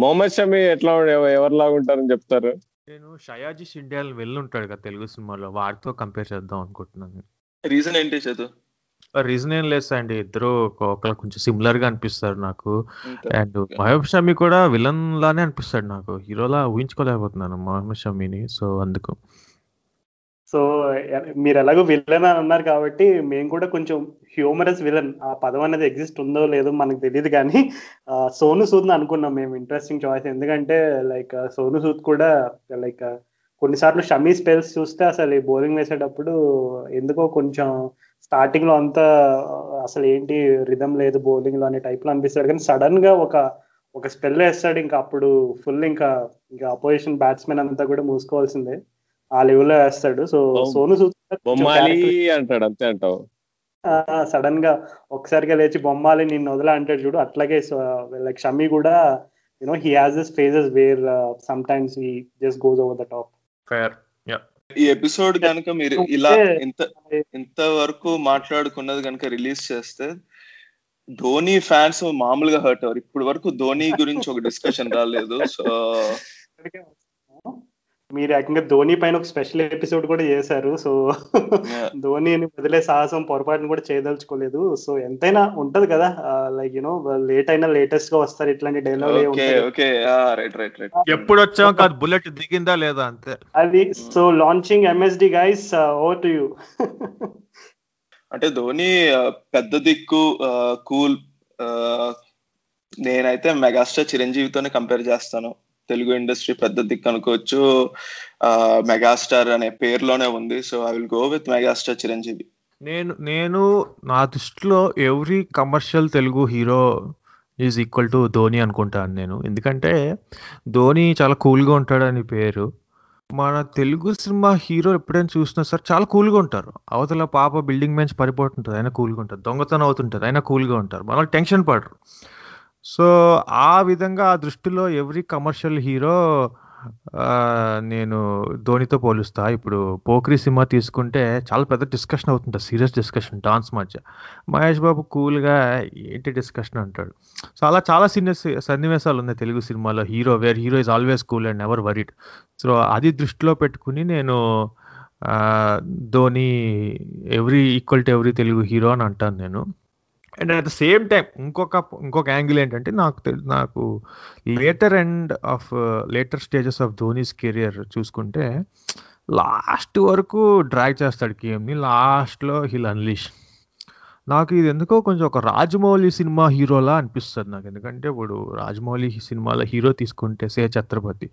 మొహమ్మద్ షమి ఎట్లా ఎవరిలాగా ఉంటారని చెప్తారు? నేను షయాజీ షిండ్యాల్ వెళ్ళి ఉంటాడు కదా తెలుగు సినిమాలో వారితో కంపేర్ చేద్దాం అనుకుంటున్నాను రీజన్ ఏంటి చదువు రీజన్ ఏం లేదు అండి ఇద్దరు ఒకరు కొంచెం సిమిలర్గా అనిపిస్తారు నాకు. అండ్ మహబూబ్ షమి కూడా విలన్ లానే అనిపిస్తాడు నాకు. హీరోలా ఊహించుకోలేకపోతున్నాను మహబూబ్ షమిని సో అందుకు. సో మీరు ఎలాగో విలన్ అని అన్నారు కాబట్టి మేము కూడా కొంచెం హ్యూమరస్ విలన్ ఆ పదం అనేది ఎగ్జిస్ట్ ఉందో లేదో మనకు తెలియదు కానీ సోను సూద్ అనుకున్నాం మేము. ఇంట్రెస్టింగ్ చాయిస్ ఎందుకంటే లైక్ సోను సూద్ కూడా లైక్ కొన్నిసార్లు షమీ స్పెల్స్ చూస్తే అసలు ఈ బౌలింగ్ వేసేటప్పుడు ఎందుకో కొంచెం స్టార్టింగ్లో అంతా అసలు ఏంటి రిధం లేదు బౌలింగ్లో అనే టైప్లో అనిపిస్తాడు. కానీ సడన్గా ఒక ఒక స్పెల్ వేస్తాడు. ఇంకా అప్పుడు ఫుల్ ఇంకా ఇంకా అపోజిషన్ బ్యాట్స్మెన్ అంతా కూడా మూసుకోవాల్సిందే. ఆ లెవెల్లో వేస్తాడు. సో సోను బొమ్మాలి అంటాడు అంతే అంటావు. సడన్గా ఒకసారిగా లేచి బొమ్మాలి నిన్ను వదల అంటాడు చూడు. అట్లాగే లైక్ షమి కూడా you know he has this phases where some times he just goes over the top fair ఈ ఎపిసోడ్ కనుక మీరు ఇలా ఇంత ఇంత వరకు మాట్లాడుకున్నది కనుక రిలీజ్ చేస్తే ధోని ఫ్యాన్స్ మామూలుగా హర్ట్ అవ్వరు. ఇప్పుడు వరకు ధోని గురించి ఒక డిస్కషన్ రాలేదు. సో మీరు ఏకంగా ధోని పైన ఒక స్పెషల్ ఎపిసోడ్ కూడా చేశారు. సో ధోనిని వదిలే సాహసం పొరపాటును కూడా చేయదలుచుకోలేదు. సో ఎంతైనా ఉంటది కదా లైక్ యూనో లేట్ అయినా లేటెస్ట్గా వస్తారు ఇట్లాంటి dialogue okay okay right right right ఎప్పుడు వచ్చాం కాదు బుల్లెట్ దిగిందా లేదా అంతే. అది so launching MSD guys over to you అంటే ధోని పెద్ద దిక్కు కూల్ నేనైతే మెగాస్టార్ చిరంజీవితోనే కంపేర్ చేస్తాను. తెలుగు ఇండస్ట్రీ పెద్ద దిక్కు అనుకోవచ్చు. ఆ, మెగాస్టార్ అనే పేరులోనే ఉంది. So I will go with megastar Chiranjeevi. నేను నేను నా దృష్టిలో every commercial Telugu hero is equal to Dhoni అనుకుంటాను నేను. ఎందుకంటే ధోని చాలా కూల్గా ఉంటాడని పేరు. మన తెలుగు సినిమా హీరో ఎప్పుడైనా చూసినా సరే చాలా కూల్గా ఉంటారు. అవతల పాప బిల్డింగ్ మెంచి పడిపోతుంటుంది అయినా కూల్గా ఉంటారు. దొంగతనం అవుతుంటుంది అయినా కూల్గా ఉంటారు. మన టెన్షన్ పడరు. సో ఆ విధంగా ఆ దృష్టిలో ఎవ్రీ కమర్షియల్ హీరో నేను ధోనితో పోలుస్తా. ఇప్పుడు పోక్రీ సినిమా తీసుకుంటే చాలా పెద్ద డిస్కషన్ అవుతుంది సీరియస్ డిస్కషన్ డాన్స్ మధ్య. మహేష్ బాబు కూల్గా ఏంటి డిస్కషన్ అంటాడు. సో అలా చాలా సీనియర్ సన్నివేశాలు ఉన్నాయి తెలుగు సినిమాలో. Hero where hero is always cool and ever worried. So అది దృష్టిలో పెట్టుకుని నేను Dhoni every equal to every Telugu hero అని అంటాను నేను. And at the same time ఇంకొక ఇంకొక యాంగిల్ ఏంటంటే నాకు నాకు later end of later stages of Dhoni's career చూసుకుంటే లాస్ట్ వరకు డ్రాగ్ చేస్తాడు గేమ్ని లాస్ట్లో హిల్ అన్లీష్ నాకు ఇది ఎందుకో కొంచెం ఒక రాజమౌళి సినిమా హీరోలా అనిపిస్తుంది నాకు. ఎందుకంటే ఇప్పుడు రాజమౌళి సినిమాలో హీరో తీసుకుంటే సే ఛత్రపతి.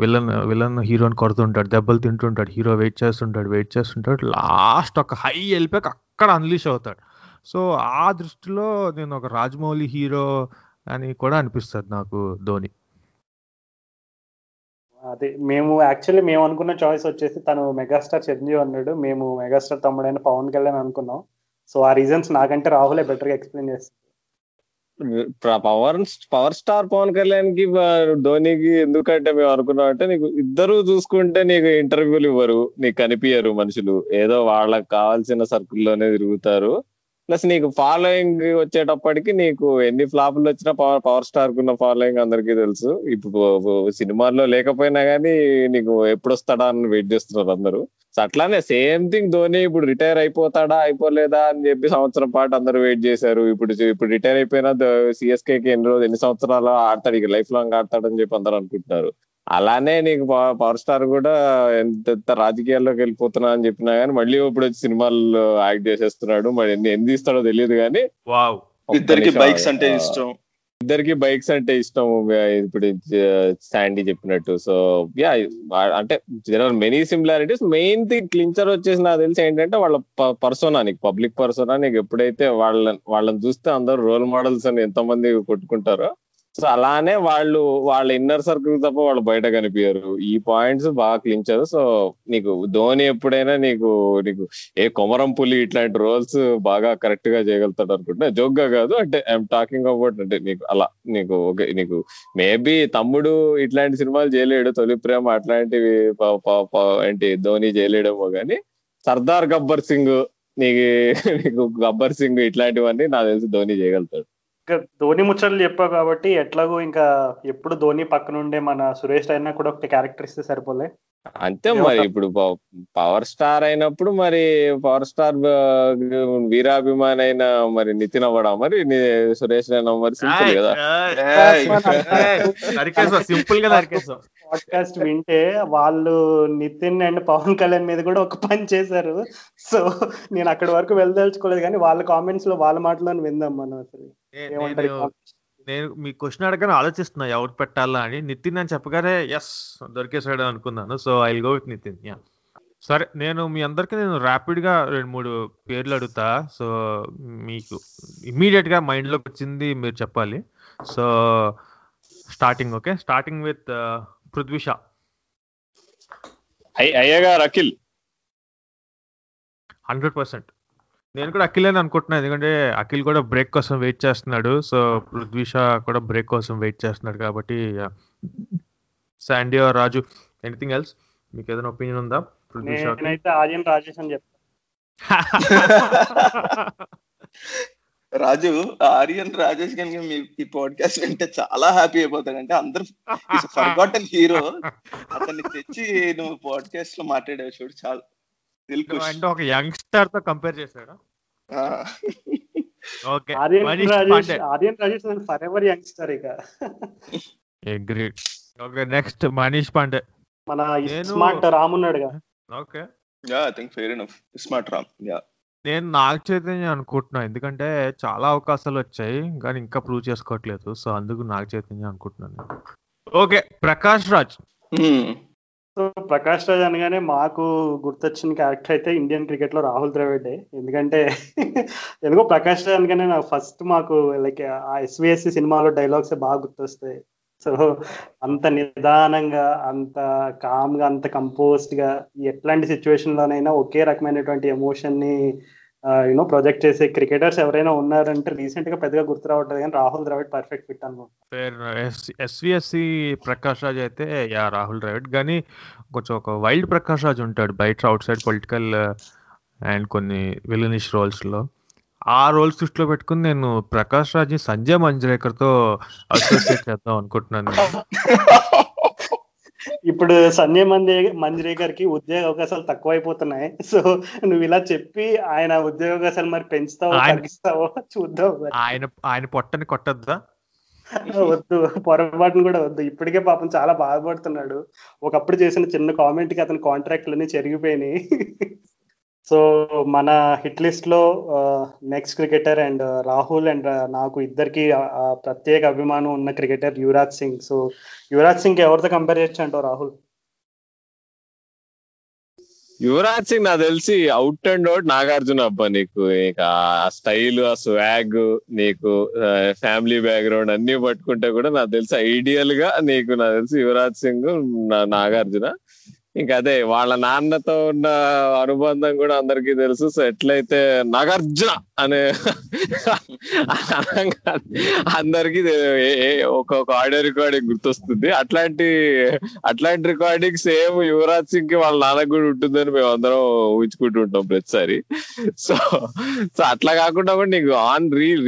విలన్ విలన్ హీరోని కొడుతుంటాడు దెబ్బలు తింటుంటాడు హీరో వెయిట్ చేస్తుంటాడు వెయిట్ చేస్తుంటాడు. లాస్ట్ ఒక హై వెళ్ళిపోయాక అక్కడ అన్లీష్ అవుతాడు. సో ఆ దృష్టిలో నేను ఒక రాజమౌళి హీరో అని కూడా అనిపిస్తుంది నాకు ధోని. అదే మేము యాక్చువల్లీ మేము అనుకున్న చాయిస్ వచ్చేసి తను మెగాస్టార్ చిరంజీవి అన్నాడు. మేము మెగాస్టార్ తమ్ముడైన పవన్ కళ్యాణ్ అనుకున్నాం. సో ఆ రీజన్స్ నాకంటే రాహులే బెటర్గా ఎక్స్ప్లెయిన్ చేస్తారు పవర్ పవర్ స్టార్ పవన్ కళ్యాణ్కి ధోనికి ఎందుకంటే మేము అనుకున్నాం అంటే నీకు ఇద్దరు చూసుకుంటే నీకు ఇంటర్వ్యూలు ఇవ్వరు నీకు కనిపించరు మనుషులు. ఏదో వాళ్ళకి కావాల్సిన సర్కిల్లోనే తిరుగుతారు. ప్లస్ నీకు ఫాలోయింగ్ వచ్చేటప్పటికి నీకు ఎన్ని ఫ్లాపులు వచ్చినా పవర్ పవర్ స్టార్ కున్న ఫాలోయింగ్ అందరికీ తెలుసు. ఇప్పుడు సినిమాల్లో లేకపోయినా గానీ నీకు ఎప్పుడు వస్తాడా అని వెయిట్ చేస్తున్నారు అందరూ. సో అట్లానే సేమ్ థింగ్ ధోని ఇప్పుడు రిటైర్ అయిపోతాడా అయిపోలేదా అని చెప్పి సంవత్సరం పాటు అందరూ వెయిట్ చేశారు. ఇప్పుడు ఇప్పుడు రిటైర్ అయిపోయినా సిఎస్కే కి ఎన్ని రోజులు ఎన్ని సంవత్సరాలు ఆడతాడు ఇక లైఫ్ లాంగ్ ఆడతాడని చెప్పి అందరూ అనుకుంటున్నారు. అలానే నీకు పవర్ స్టార్ కూడా ఎంత రాజకీయాల్లోకి వెళ్ళిపోతున్నా అని చెప్పినా గానీ మళ్ళీ ఇప్పుడు వచ్చి సినిమాల్లో యాక్ట్ చేసేస్తున్నాడు. మరి ఎన్ని ఎన్ని తీస్తాడో తెలియదు కానీ ఇద్దరికి బైక్స్. అంటే ఇష్టం. ఇద్దరికి బైక్స్ అంటే ఇష్టం. ఇప్పుడు శాండీ చెప్పినట్టు. సో యా అంటే are many similarities main thing clincher వచ్చేసి నాకు తెలిసి ఏంటంటే వాళ్ళ పర్సోనా నీకు పబ్లిక్ పర్సోనా నీకు ఎప్పుడైతే వాళ్ళ వాళ్ళని చూస్తే అందరూ రోల్ మోడల్స్ అని ఎంతమంది కొట్టుకుంటారో సో అలానే వాళ్ళు వాళ్ళ ఇన్నర్ సర్కిల్ తప్ప వాళ్ళు బయట కనిపించారు ఈ పాయింట్స్ బాగా క్లించారు సో నీకు ధోని ఎప్పుడైనా నీకు నీకు ఏ కొమరం పులి ఇట్లాంటి రోల్స్ బాగా కరెక్ట్గా చేయగలుగుతాడు అనుకుంటున్నా? జోక్గా కాదు అంటే ఐఎమ్ టాకింగ్ అబౌట్ అంటే నీకు అలా నీకు ఓకే నీకు మేబీ తమ్ముడు ఇట్లాంటి సినిమాలు చేయలేడు తొలి ప్రేమ అట్లాంటివి ఏంటి ధోని చేయలేడేమో కానీ సర్దార్ గబ్బర్ సింగ్ నీకు నీకు గబ్బర్ సింగ్ ఇట్లాంటివన్నీ నాకు తెలిసి ధోని చేయగలుగుతాడు. ధోని ముచ్చట్లు చెప్పావు కాబట్టి ఎట్లాగో ఇంకా ఎప్పుడు ధోని పక్కన ఉండే మన సురేష్ అయినా కూడా ఒక క్యారెక్టర్ ఇస్తే సరిపోలే. అంతే మరి ఇప్పుడు పవర్ స్టార్ అయినప్పుడు మరి పవర్ స్టార్ వీరాభిమాని అయిన మరి నితిన్ అవ్వడా మరి? సురేష్ అయినా మరి సింపుల్ కదా. సింపుల్గా నరికేసాం పాడ్కాస్ట్ వింటే వాళ్ళు నితిన్ అండ్ పవన్ కళ్యాణ్ మీద కూడా ఒక పని చేశారు. సో నేను అక్కడి వరకు వెళ్ళదలుచుకోలేదు కానీ వాళ్ళ కామెంట్స్లో వాళ్ళ మాటలను విందాం మనం అసలు. నేను మీ క్వశ్చన్ అడగని ఆలోచిస్తున్నా ఎవరు పెట్టాలా అని. నితిన్ అని చెప్పగానే ఎస్ దొరికేసాడు అనుకున్నాను. So I go with Nithin yeah సరే నేను మీ అందరికి నేను ర్యాపిడ్గా రెండు మూడు పేర్లు అడుగుతా. సో మీకు ఇమీడియట్గా మైండ్లోకి వచ్చింది మీరు చెప్పాలి. So starting okay starting with Prithvi Shaw అయ్యగా Akhil. Hundred percent నేను కూడా అఖిల్ అని అనుకుంటున్నాను. ఎందుకంటే అఖిల్ కూడా బ్రేక్ కోసం వెయిట్ చేస్తున్నాడు. సో పృథ్వీషా కూడా బ్రేక్ కోసం వెయిట్ చేస్తున్నాడు కాబట్టి శాండీ రాజు ఎనీథింగ్ ఎల్స్? మీకు ఏదైనా ఒపీనియన్ ఉందా పృథ్వీషా నేనైతే ఆర్యన్ రాజేష్ అని చెప్తాను రాజు ఆర్యన్ రాజేష్ కనుక మీ ఈ పాడ్కాస్ట్ వింటే చాలా హ్యాపీ అయిపోతాడు అంటే అందరు ఫర్గాటన్ హీరో. అతన్ని తెచ్చి నువ్వు పాడ్కాస్ట్లో మాట్లాడావు చూడు చాలా. అంటే ఒక యంగ్స్టర్తో కంపేర్ చేశాడు? Aryan Rajesh Aryan Rajesh for ever youngster ఇక. Great okay next Manish Pandey. మన స్మార్ట్ రామ్ ఉన్నాడుగా. Okay. Yeah I think fair enough smart Ram yeah నేను నాగ చైతన్య అనుకుంటున్నా ఎందుకంటే చాలా అవకాశాలు వచ్చాయి కానీ ఇంకా ప్రూవ్ చేసుకోవట్లేదు సో అందుకు నాగ చైతన్య అనుకుంటున్నాను ఓకే ప్రకాష్ రాజ్. సో ప్రకాష్ రాజ్ అనగానే మాకు గుర్తొచ్చిన క్యారెక్టర్ అయితే ఇండియన్ క్రికెట్లో రాహుల్ ద్రవిడే. ఎందుకంటే ఎందుకో ప్రకాష్ రాజ్ అనగానే నాకు ఫస్ట్ మాకు లైక్ ఆ ఎస్విఎస్సి సినిమాలో డైలాగ్స్ బాగా గుర్తొస్తాయి. సో అంత నిదానంగా అంత కామ్గా అంత కంపోజ్డ్గా ఎట్లాంటి సిచ్యువేషన్ లోనైనా ఒకే రకమైనటువంటి ఎమోషన్ని యూనో ప్రొజెక్ట్ చేసే క్రికెటర్స్ ఎవరైనా ఉన్నారంటే రీసెంట్గా పెద్దగా గుర్తు రావట్లేదు కానీ రాహుల్ ద్రవిడ్ పర్ఫెక్ట్ ఫిట్ అనమాట ఎస్విఎస్సి ప్రకాష్ రాజ్ అయితే యా రాహుల్ ద్రవిడ్. కానీ కొంచెం ఒక వైల్డ్ ప్రకాష్ రాజ్ ఉంటాడు బయట అవుట్ సైడ్ పొలిటికల్ అండ్ కొన్ని విలనిష్ రోల్స్లో. ఆ రోల్స్ దృష్టిలో పెట్టుకుని నేను ప్రకాష్ రాజ్ని సంజయ్ మంజ్రేకర్తో అసోసియేట్ చేద్దాం అనుకుంటున్నాను ఇప్పుడు సంజయ్ మంది మంజ్రేకర్కి ఉద్యోగ అవకాశాలు తక్కువైపోతున్నాయి. సో నువ్వు ఇలా చెప్పి ఆయన ఉద్యోగ అవకాశాలు మరి పెంచుతావో తగ్గిస్తావో? చూద్దాం ఆయన ఆయన పొట్టని కొట్టద్దా? వద్దు పొరపాటును కూడా వద్దు. ఇప్పటికే పాపం చాలా బాధపడుతున్నాడు. ఒకప్పుడు చేసిన చిన్న కామెంట్కి అతని కాంట్రాక్ట్లన్నీ చెరిగిపోయినాయి. సో మన హిట్ లిస్ట్లో next cricketer and Rahul and నాకు ఇద్దరికి ప్రత్యేక అభిమానం ఉన్న క్రికెటర్ యువరాజ్ సింగ్ సో యువరాజ్ సింగ్ ఎవరితో కంపేర్ చేయొచ్చు అంటావు రాహుల్ యువరాజ్ సింగ్ నాకు తెలిసి అవుట్ అండ్ అవుట్ నాగార్జున అబ్బా నీకు. ఇక ఆ స్టైల్ ఆ స్వాగ్ నీకు ఫ్యామిలీ బ్యాక్గ్రౌండ్ అన్ని పట్టుకుంటే కూడా నాకు తెలిసి ఐడియల్గా నీకు నాకు తెలిసి యువరాజ్ సింగ్ నాగార్జున. ఇంకా అదే వాళ్ళ నాన్నతో ఉన్న అనుబంధం కూడా అందరికీ తెలుసు. సో ఎట్లయితే నాగార్జున అనే అందరికి ఒక్కొక్క ఆడియో రికార్డింగ్ గుర్తొస్తుంది. అట్లాంటి అట్లాంటి రికార్డింగ్ సేమ్ యువరాజ్ సింగ్కి వాళ్ళ నాన్నకు కూడా ఉంటుందని మేము అందరం ఊహించుకుంటూ ఉంటాం ప్రతిసారి. సో సో అట్లా కాకుండా కూడా నీకు ఆన్ రీల్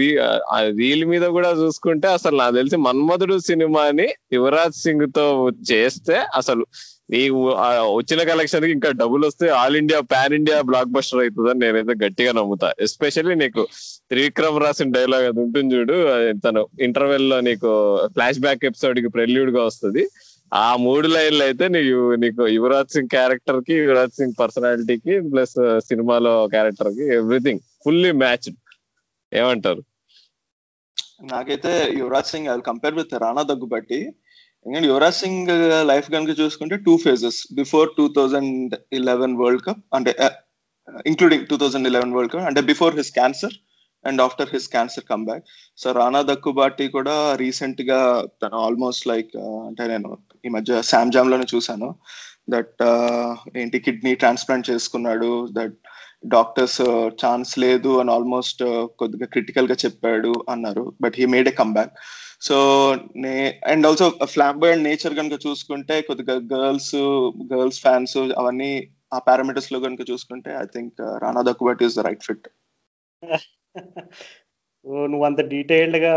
రీల్ మీద కూడా చూసుకుంటే అసలు నాకు తెలిసి మన్మధుడు సినిమాని యువరాజ్ సింగ్తో చేస్తే అసలు నీకు వచ్చిన కలెక్షన్కి ఇంకా డబుల్ వస్తే all India pan India blockbuster అవుతుందని నేనైతే గట్టిగా నమ్ముతా. ఎస్పెషల్లీ నీకు త్రివిక్రమ్ రాసిన డైలాగ్ అది ఉంటుంది చూడు తను ఇంటర్వెల్లో నీకు ఫ్లాష్ బ్యాక్ ఎపిసోడ్కి ప్రెల్యూడ్గా వస్తుంది. ఆ మూడు లైన్లు అయితే నీకు నీకు యువరాజ్ సింగ్ క్యారెక్టర్కి యువరాజ్ సింగ్ పర్సనాలిటీకి ప్లస్ సినిమాలో క్యారెక్టర్కి ఎవ్రీథింగ్ ఫుల్లీ మ్యాచ్డ్ ఏమంటారు? నాకైతే Yuvraj Singh I compare with Rana Daggubati ఎందుకంటే యువరాజ్ సింగ్ లైఫ్ కనుక చూసుకుంటే two phases before two thousand eleven world cup అంటే including two thousand eleven world cup అంటే before his cancer and after his cancer comeback so Rana Daggubati కూడా రీసెంట్గా తను almost like uh, అంటే నేను ఈ మధ్య శామ్ జామ్లోనే చూసాను దట్ uh, ఏంటి కిడ్నీ ట్రాన్స్ప్లాంట్ చేసుకున్నాడు. దట్ డాక్టర్స్ ఛాన్స్ లేదు అని ఆల్మోస్ట్ uh, కొద్దిగా క్రిటికల్గా చెప్పాడు అన్నారు. But he made a comeback so నే and also flamboyant and nature కనుక చూసుకుంటే కొద్దిగా గర్ల్స్ గర్ల్స్ ఫ్యాన్స్ అవన్నీ ఆ పారామీటర్స్లో కనుక చూసుకుంటే I think Rana Daggubati is the right fit నువ్వు అంత డీటెయిల్డ్గా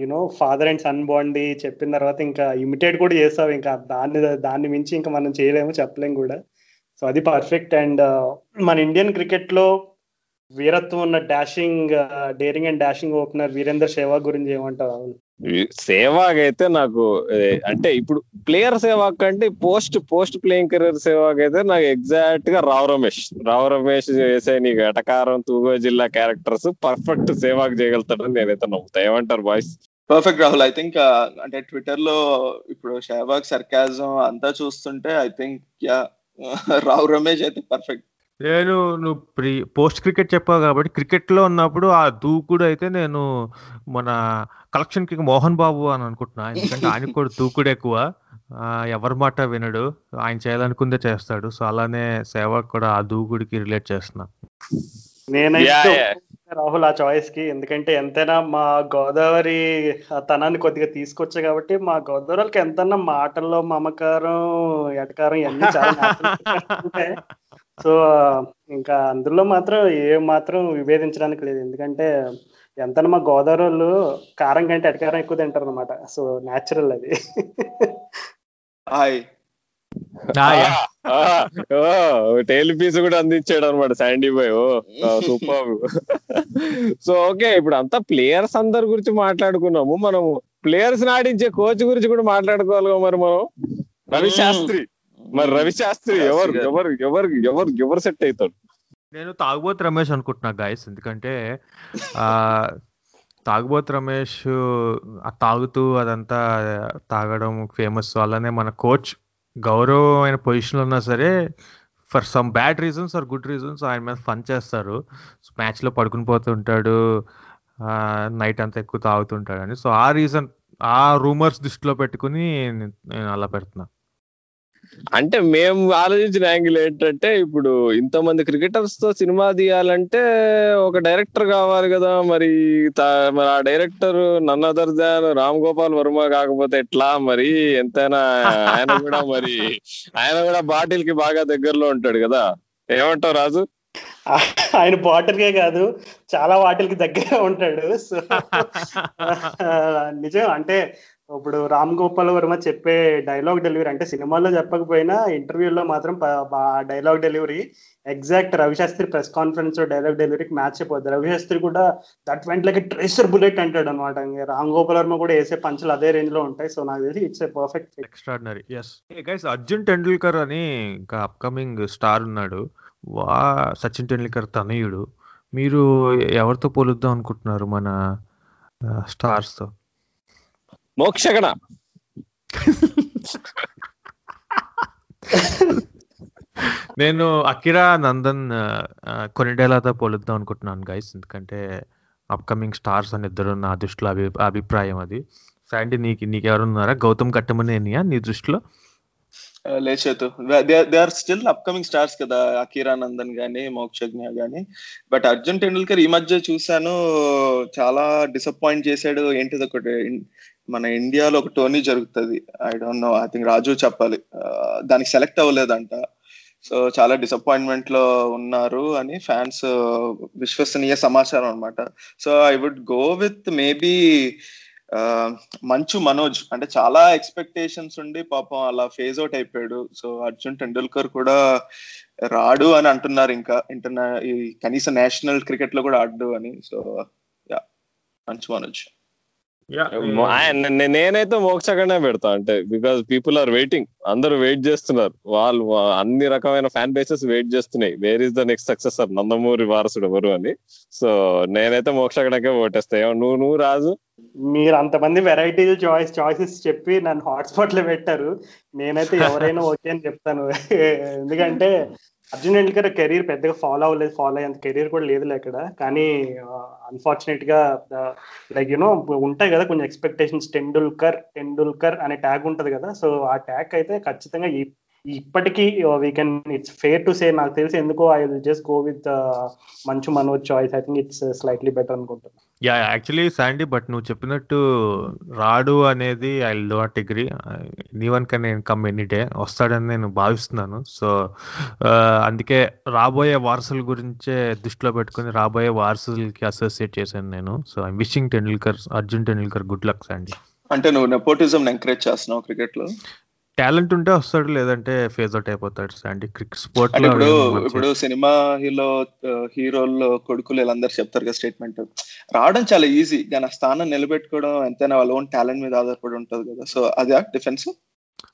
యునో ఫాదర్ అండ్ సన్ బాండి చెప్పిన తర్వాత ఇంకా ఇమిటేట్ కూడా చేస్తావు. ఇంకా దాన్ని దాన్ని మించి ఇంకా మనం చేయలేము చెప్పలేము కూడా. సో అది పర్ఫెక్ట్ అండ్ uh, మన ఇండియన్ క్రికెట్లో వీరత్వం ఉన్న dashing daring and dashing opener Virender Sehwag గురించి ఏమంటావు? సేవాగ్ అయితే నాకు అంటే ఇప్పుడు ప్లేయర్ సేవాగ్ కంటే post post playing career Sehwag అయితే నాకు ఎగ్జాక్ట్గా రావు రమేష్. రావు రమేష్ చేసే నీకు ఎటకారం తూగో జిల్లా క్యారెక్టర్స్ పర్ఫెక్ట్ సేవాగ్ చేయగలుగుతాడని నేనైతే నమ్ముతా. ఏమంటారు boys perfect Rahul. I think అంటే ట్విట్టర్లో ఇప్పుడు షహబాగ్ సర్కాజం అంతా చూస్తుంటే I think yeah Rao Ramesh అయితే పర్ఫెక్ట్ నేను నువ్వు ప్రీ పోస్ట్ క్రికెట్ చెప్పావు కాబట్టి క్రికెట్లో ఉన్నప్పుడు ఆ దూకుడు అయితే నేను మన కలెక్షన్కి మోహన్ బాబు అని అనుకుంటున్నా. ఎందుకంటే ఆయన కూడా దూకుడు ఎక్కువ. ఎవరి మాట వినడు. ఆయన చేయాలనుకుందే చేస్తాడు. సో అలానే సేవ కూడా ఆ దూకుడికి రిలేట్ చేస్తున్నా. నేనైతే రాహుల్ ఆ చాయిస్కి. ఎందుకంటే ఎంతైనా మా గోదావరి తనాన్ని కొద్దిగా తీసుకొచ్చా కాబట్టి మా గోదావరికి ఎంతైనా మాటల్లో మమకారం ఎటకారం ఇవన్నీ చాలా సో ఇంకా అందులో మాత్రం ఏ మాత్రం విభేదించడానికి లేదు. ఎందుకంటే ఎంత మా గోదావరి వాళ్ళు కారం కంటే ఎటకారం ఎక్కువ తింటారు అనమాట సో న్యాచురల్ అది. హాయ్. టైల్ పీస్ కూడా అందించాడు అనమాట Sandy boy. Oh super. So okay ఇప్పుడు అంతా ప్లేయర్స్ అందరి గురించి మాట్లాడుకున్నాము. మనము ప్లేయర్స్ ఆడించే కోచ్ గురించి కూడా మాట్లాడుకోవాలి మరి మనం. రవి శాస్త్రి మరి రవి శాస్త్రి ఎవరు ఎవరు ఎవరు ఎవరు ఎవరు సెట్ అవుతాడు? నేను తాగుబోతు రమేష్ అనుకుంటున్నా గాయస్ ఎందుకంటే ఆ తాగుబోతు రమేష్ తాగుతూ అదంతా తాగడం ఫేమస్ అలానే మన కోచ్ గౌరవమైన పొజిషన్ ఉన్నా సరే for some bad reasons or good reasons ఆయన మీద ఫన్ చేస్తారు. మ్యాచ్లో పడుకుని పోతుంటాడు నైట్ అంతా ఎక్కువ తాగుతుంటాడు అని. సో ఆ రీజన్ ఆ రూమర్స్ దృష్టిలో పెట్టుకుని నేను అలా పెడుతున్నా. అంటే మేము ఆలోచించిన యాంగిల్ ఏంటంటే ఇప్పుడు ఇంతమంది క్రికెటర్స్తో సినిమా తీయాలంటే ఒక డైరెక్టర్ కావాలి కదా. మరి మరి ఆ director none other than Ram Gopal Varma కాకపోతే ఎట్లా? మరి ఎంతైనా ఆయన కూడా మరి ఆయన కూడా బాటిల్కి బాగా దగ్గరలో ఉంటాడు కదా. ఏమంటావు రాజు? ఆయన బాటిల్కే కాదు చాలా వాటిల్కి దగ్గర ఉంటాడు. సో నిజం అంటే ఇప్పుడు రామ్ గోపాల్ వర్మ చెప్పే డైలాగ్ డెలివరీ అంటే సినిమాలో చెప్పకపోయినా ఇంటర్వ్యూలో మాత్రం dialogue delivery exact Ravi Shastri press కాన్ఫరెన్స్లో డైలాగ్ డెలివరీకి మ్యాచ్ అయిపోద్ది. రవిశాస్త్రి కూడా that went like tracer bullet అంటాడు అనమాట రామ్ గోపాల్ వర్మ కూడా వేసే పంచులు అదే రేంజ్లో ఉంటాయి. సో నాకు తెలిసి it's a perfect extraordinary yes guys Arjun Tendulkar అని ఇంకా అప్కమింగ్ స్టార్ ఉన్నాడు. వా సచిన్ టెండూల్కర్ తనయుడు. మీరు ఎవరితో పోలుద్దాం అనుకుంటున్నారు మన స్టార్స్తో మోక్షగణ. నేను అకిరా నందన్ కొనిడేలాతో పోలుద్దాం అనుకుంటున్నాను గైస్ ఎందుకంటే అప్కమింగ్ స్టార్స్ అని ఇద్దరు నా దృష్టిలో అభి అభిప్రాయం అది. శాండీ నీకు నీకు ఎవరున్నారా గౌతమ్ కట్టమనేనియా నీ దృష్టిలో? లేచేతు. They are still upcoming stars కదా అకీరా నందన్ గానీ మోక్షజ్ఞ గానీ. బట్ అర్జున్ టెండూల్కర్ ఈ మధ్య చూశాను చాలా డిసప్పాయింట్ చేశాడు. ఏంటిది ఒకటి మన ఇండియాలో ఒక టోర్నీ జరుగుతుంది. I don't know I think Raju చెప్పాలి. దానికి సెలెక్ట్ అవ్వలేదంట. సో చాలా డిసప్పాయింట్మెంట్లో ఉన్నారు అని ఫ్యాన్స్ విశ్వసనీయ సమాచారం అనమాట so I would go with maybe Manchu Manoj. అంటే చాలా ఎక్స్పెక్టేషన్స్ ఉండి పాపం అలా ఫేజ్ అవుట్ అయిపోయాడు. సో అర్జున్ టెండూల్కర్ కూడా రాడు అని అంటున్నారు ఇంకా. ఇంటర్నా కనీసం నేషనల్ క్రికెట్లో కూడా ఆడు అని. So yeah Manchu Manoj. నేనైతే మోక్షగానే పెడతా. అంటే బికాస్ పీపుల్ ఆర్ వెయిటింగ్ అందరూ వెయిట్ చేస్తున్నారు. వాళ్ళు అన్ని రకమైన ఫ్యాన్ బేసెస్ వెయిట్ చేస్తున్నాయి. Where is the next successor Nandamuri వారసుడు ఎవరు అని. సో నేనైతే మోక్షగణకే ఓటేస్తా. నువ్వు నువ్వు రాజు? మీరు అంతమంది వెరైటీలు చాయిస్ చాయిసెస్ చెప్పి నన్ను హాట్స్పాట్లో పెట్టారు. నేనైతే ఎవరైనా ఓకే అని చెప్తాను. ఎందుకంటే అర్జున్ టెండూల్కర్ కెరీర్ పెద్దగా ఫాలో అవ్వలేదు ఫాలో అయ్యేంత కెరీర్ కూడా లేదు అక్కడ. కానీ అన్ఫార్చునేట్గా లైక్ యూనో ఉంటాయి కదా కొంచెం ఎక్స్పెక్టేషన్స్ టెండూల్కర్ టెండూల్కర్ అనే ట్యాగ్ ఉంటది కదా. సో ఆ ట్యాగ్ అయితే ఖచ్చితంగా ఇప్పటికీ we can it's fair to say నాకు తెలిసి ఎందుకో I will just go with Manchu Manoj choice I think it's slightly better అనుకుంటున్నాను యా యాక్చువల్లీ శాండీ బట్ నువ్వు చెప్పినట్టు రాడు అనేది ఐ నాట్ అగ్రీ నీవన్ కన్ నేను కమ్ ఎనీ డే వస్తాడని నేను భావిస్తున్నాను. సో అందుకే రాబోయే వారసుల గురించే దృష్టిలో పెట్టుకుని రాబోయే వారసులకి అసోసియేట్ చేశాను నేను. So I'm wishing Tendulkar Arjun Tendulkar good luck Sandy అంటే నువ్వు నెపోటిజం ఎంకరేజ్ చేస్తున్నావు క్రికెట్లో? టాలెంట్ ఉంటే వస్తాడు లేదంటే ఫేజ్ అవుట్ అయిపోతాడు శాండీ క్రికెట్ స్పోర్ట్ ఇప్పుడు ఇప్పుడు సినిమా హీరో హీరోల్లో కొడుకులు వీళ్ళందరూ చెప్తారు కదా స్టేట్మెంట్. రావడం చాలా ఈజీ కానీ ఆ స్థానం నిలబెట్టుకోవడం ఎంతైనా వాళ్ళ ఓన్ టాలెంట్ మీద ఆధారపడి ఉంటది కదా. సో అదే డిఫెన్స్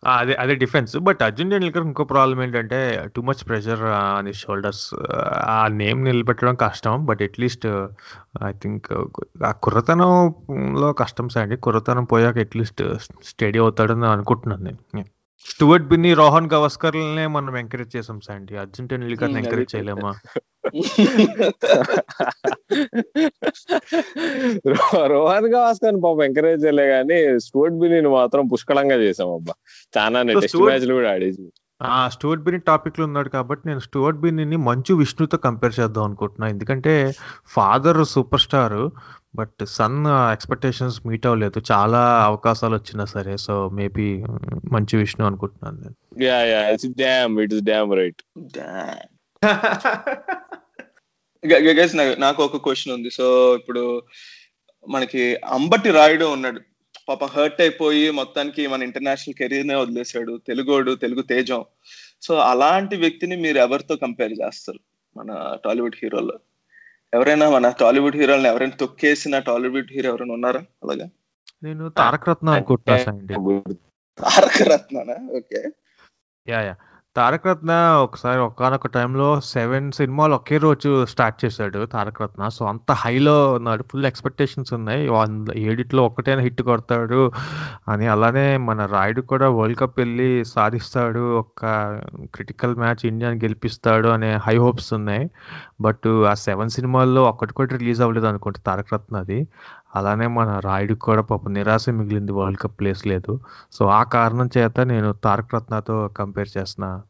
అదే అదే డిఫెన్స్. బట్ అర్జున్ టెండూల్కర్ ఇంకో ప్రాబ్లం ఏంటంటే టూ మచ్ ప్రెషర్ అని షోల్డర్స్ ఆ నేమ్ నిలబెట్టడం కష్టం. బట్ అట్లీస్ట్ ఐ థింక్ ఆ కుర్రతనంలో కష్టం అండి కుర్రతనం పోయాక అట్లీస్ట్ స్టడీ అవుతాడని అనుకుంటున్నాను నేను. స్టూవర్ట్ బిన్ని రోహన్ గవస్కర్లనే మనం ఎంకరేజ్ చేసాం సాండి అర్జున్ టెండూల్కర్ ఎంకరేజ్ చేయలేమా? రోహన్ గవాస్కర్ పాపం ఎంకరేజ్ చేయలే కానీ స్టూవర్ట్ బిన్ని మాత్రం పుష్కలంగా చేసాం అబ్బా. చాలా టెస్ట్ మ్యాచ్లు కూడా ఆడేసి. ఆ స్టూవర్ట్ బిన్ని టాపిక్లో ఉన్నాడు కాబట్టి నేను స్టూవర్ట్ బిన్ని మంచు విష్ణుతో కంపేర్ చేద్దాం అనుకుంటున్నా. ఎందుకంటే father super star but son expectations meet అవ్వలేదు. చాలా అవకాశాలు వచ్చినా సరే సో మేబీ మంచు విష్ణు అనుకుంటున్నాను నేను. Yeah yeah it's damn it's damn right guys నాకు ఒక క్వశ్చన్ ఉంది. సో ఇప్పుడు మనకి అంబటి రాయుడు ఉన్నాడు. పాప హర్ట్ అయిపోయి మొత్తానికి మన ఇంటర్నేషనల్ కెరీర్ నే వదిలేశాడు. తెలుగోడు తెలుగు తేజం. సో అలాంటి వ్యక్తిని మీరు ఎవరితో కంపేర్ చేస్తారు మన టాలీవుడ్ హీరోలో ఎవరైనా మన టాలీవుడ్ హీరోలను ఎవరైనా తొక్కేసిన టాలీవుడ్ హీరో ఎవరైనా ఉన్నారా అలాగా? నేను Taraka Ratna Taraka రత్ననా? Okay yeah yeah Taraka Ratna ఒకసారి ఒకనొక టైంలో సెవెన్ సినిమాలు ఒకే రోజు స్టార్ట్ చేశాడు తారక రత్న. సో అంత హైలో ఉన్నాడు. ఫుల్ ఎక్స్పెక్టేషన్స్ ఉన్నాయి. ఏడిట్లో ఒక్కటైనా హిట్ కొడతాడు అని అలానే మన రాయుడు కూడా వరల్డ్ కప్ వెళ్ళి సాధిస్తాడు. ఒక క్రిటికల్ మ్యాచ్ ఇండియాని గెలిపిస్తాడు అనే హై హోప్స్ ఉన్నాయి. బట్ ఆ సెవెన్ సినిమాల్లో ఒక్కటి కూడా రిలీజ్ అవ్వలేదు అనుకుంటే తారక రత్న అది అలానే మన రాయుడికి కూడా పాప నిరాశ మిగిలింది వరల్డ్ కప్ ప్లేస్ లేదు. సో ఆ కారణం చేత నేను తారక రత్నతో కంపేర్ చేస్తున్నా.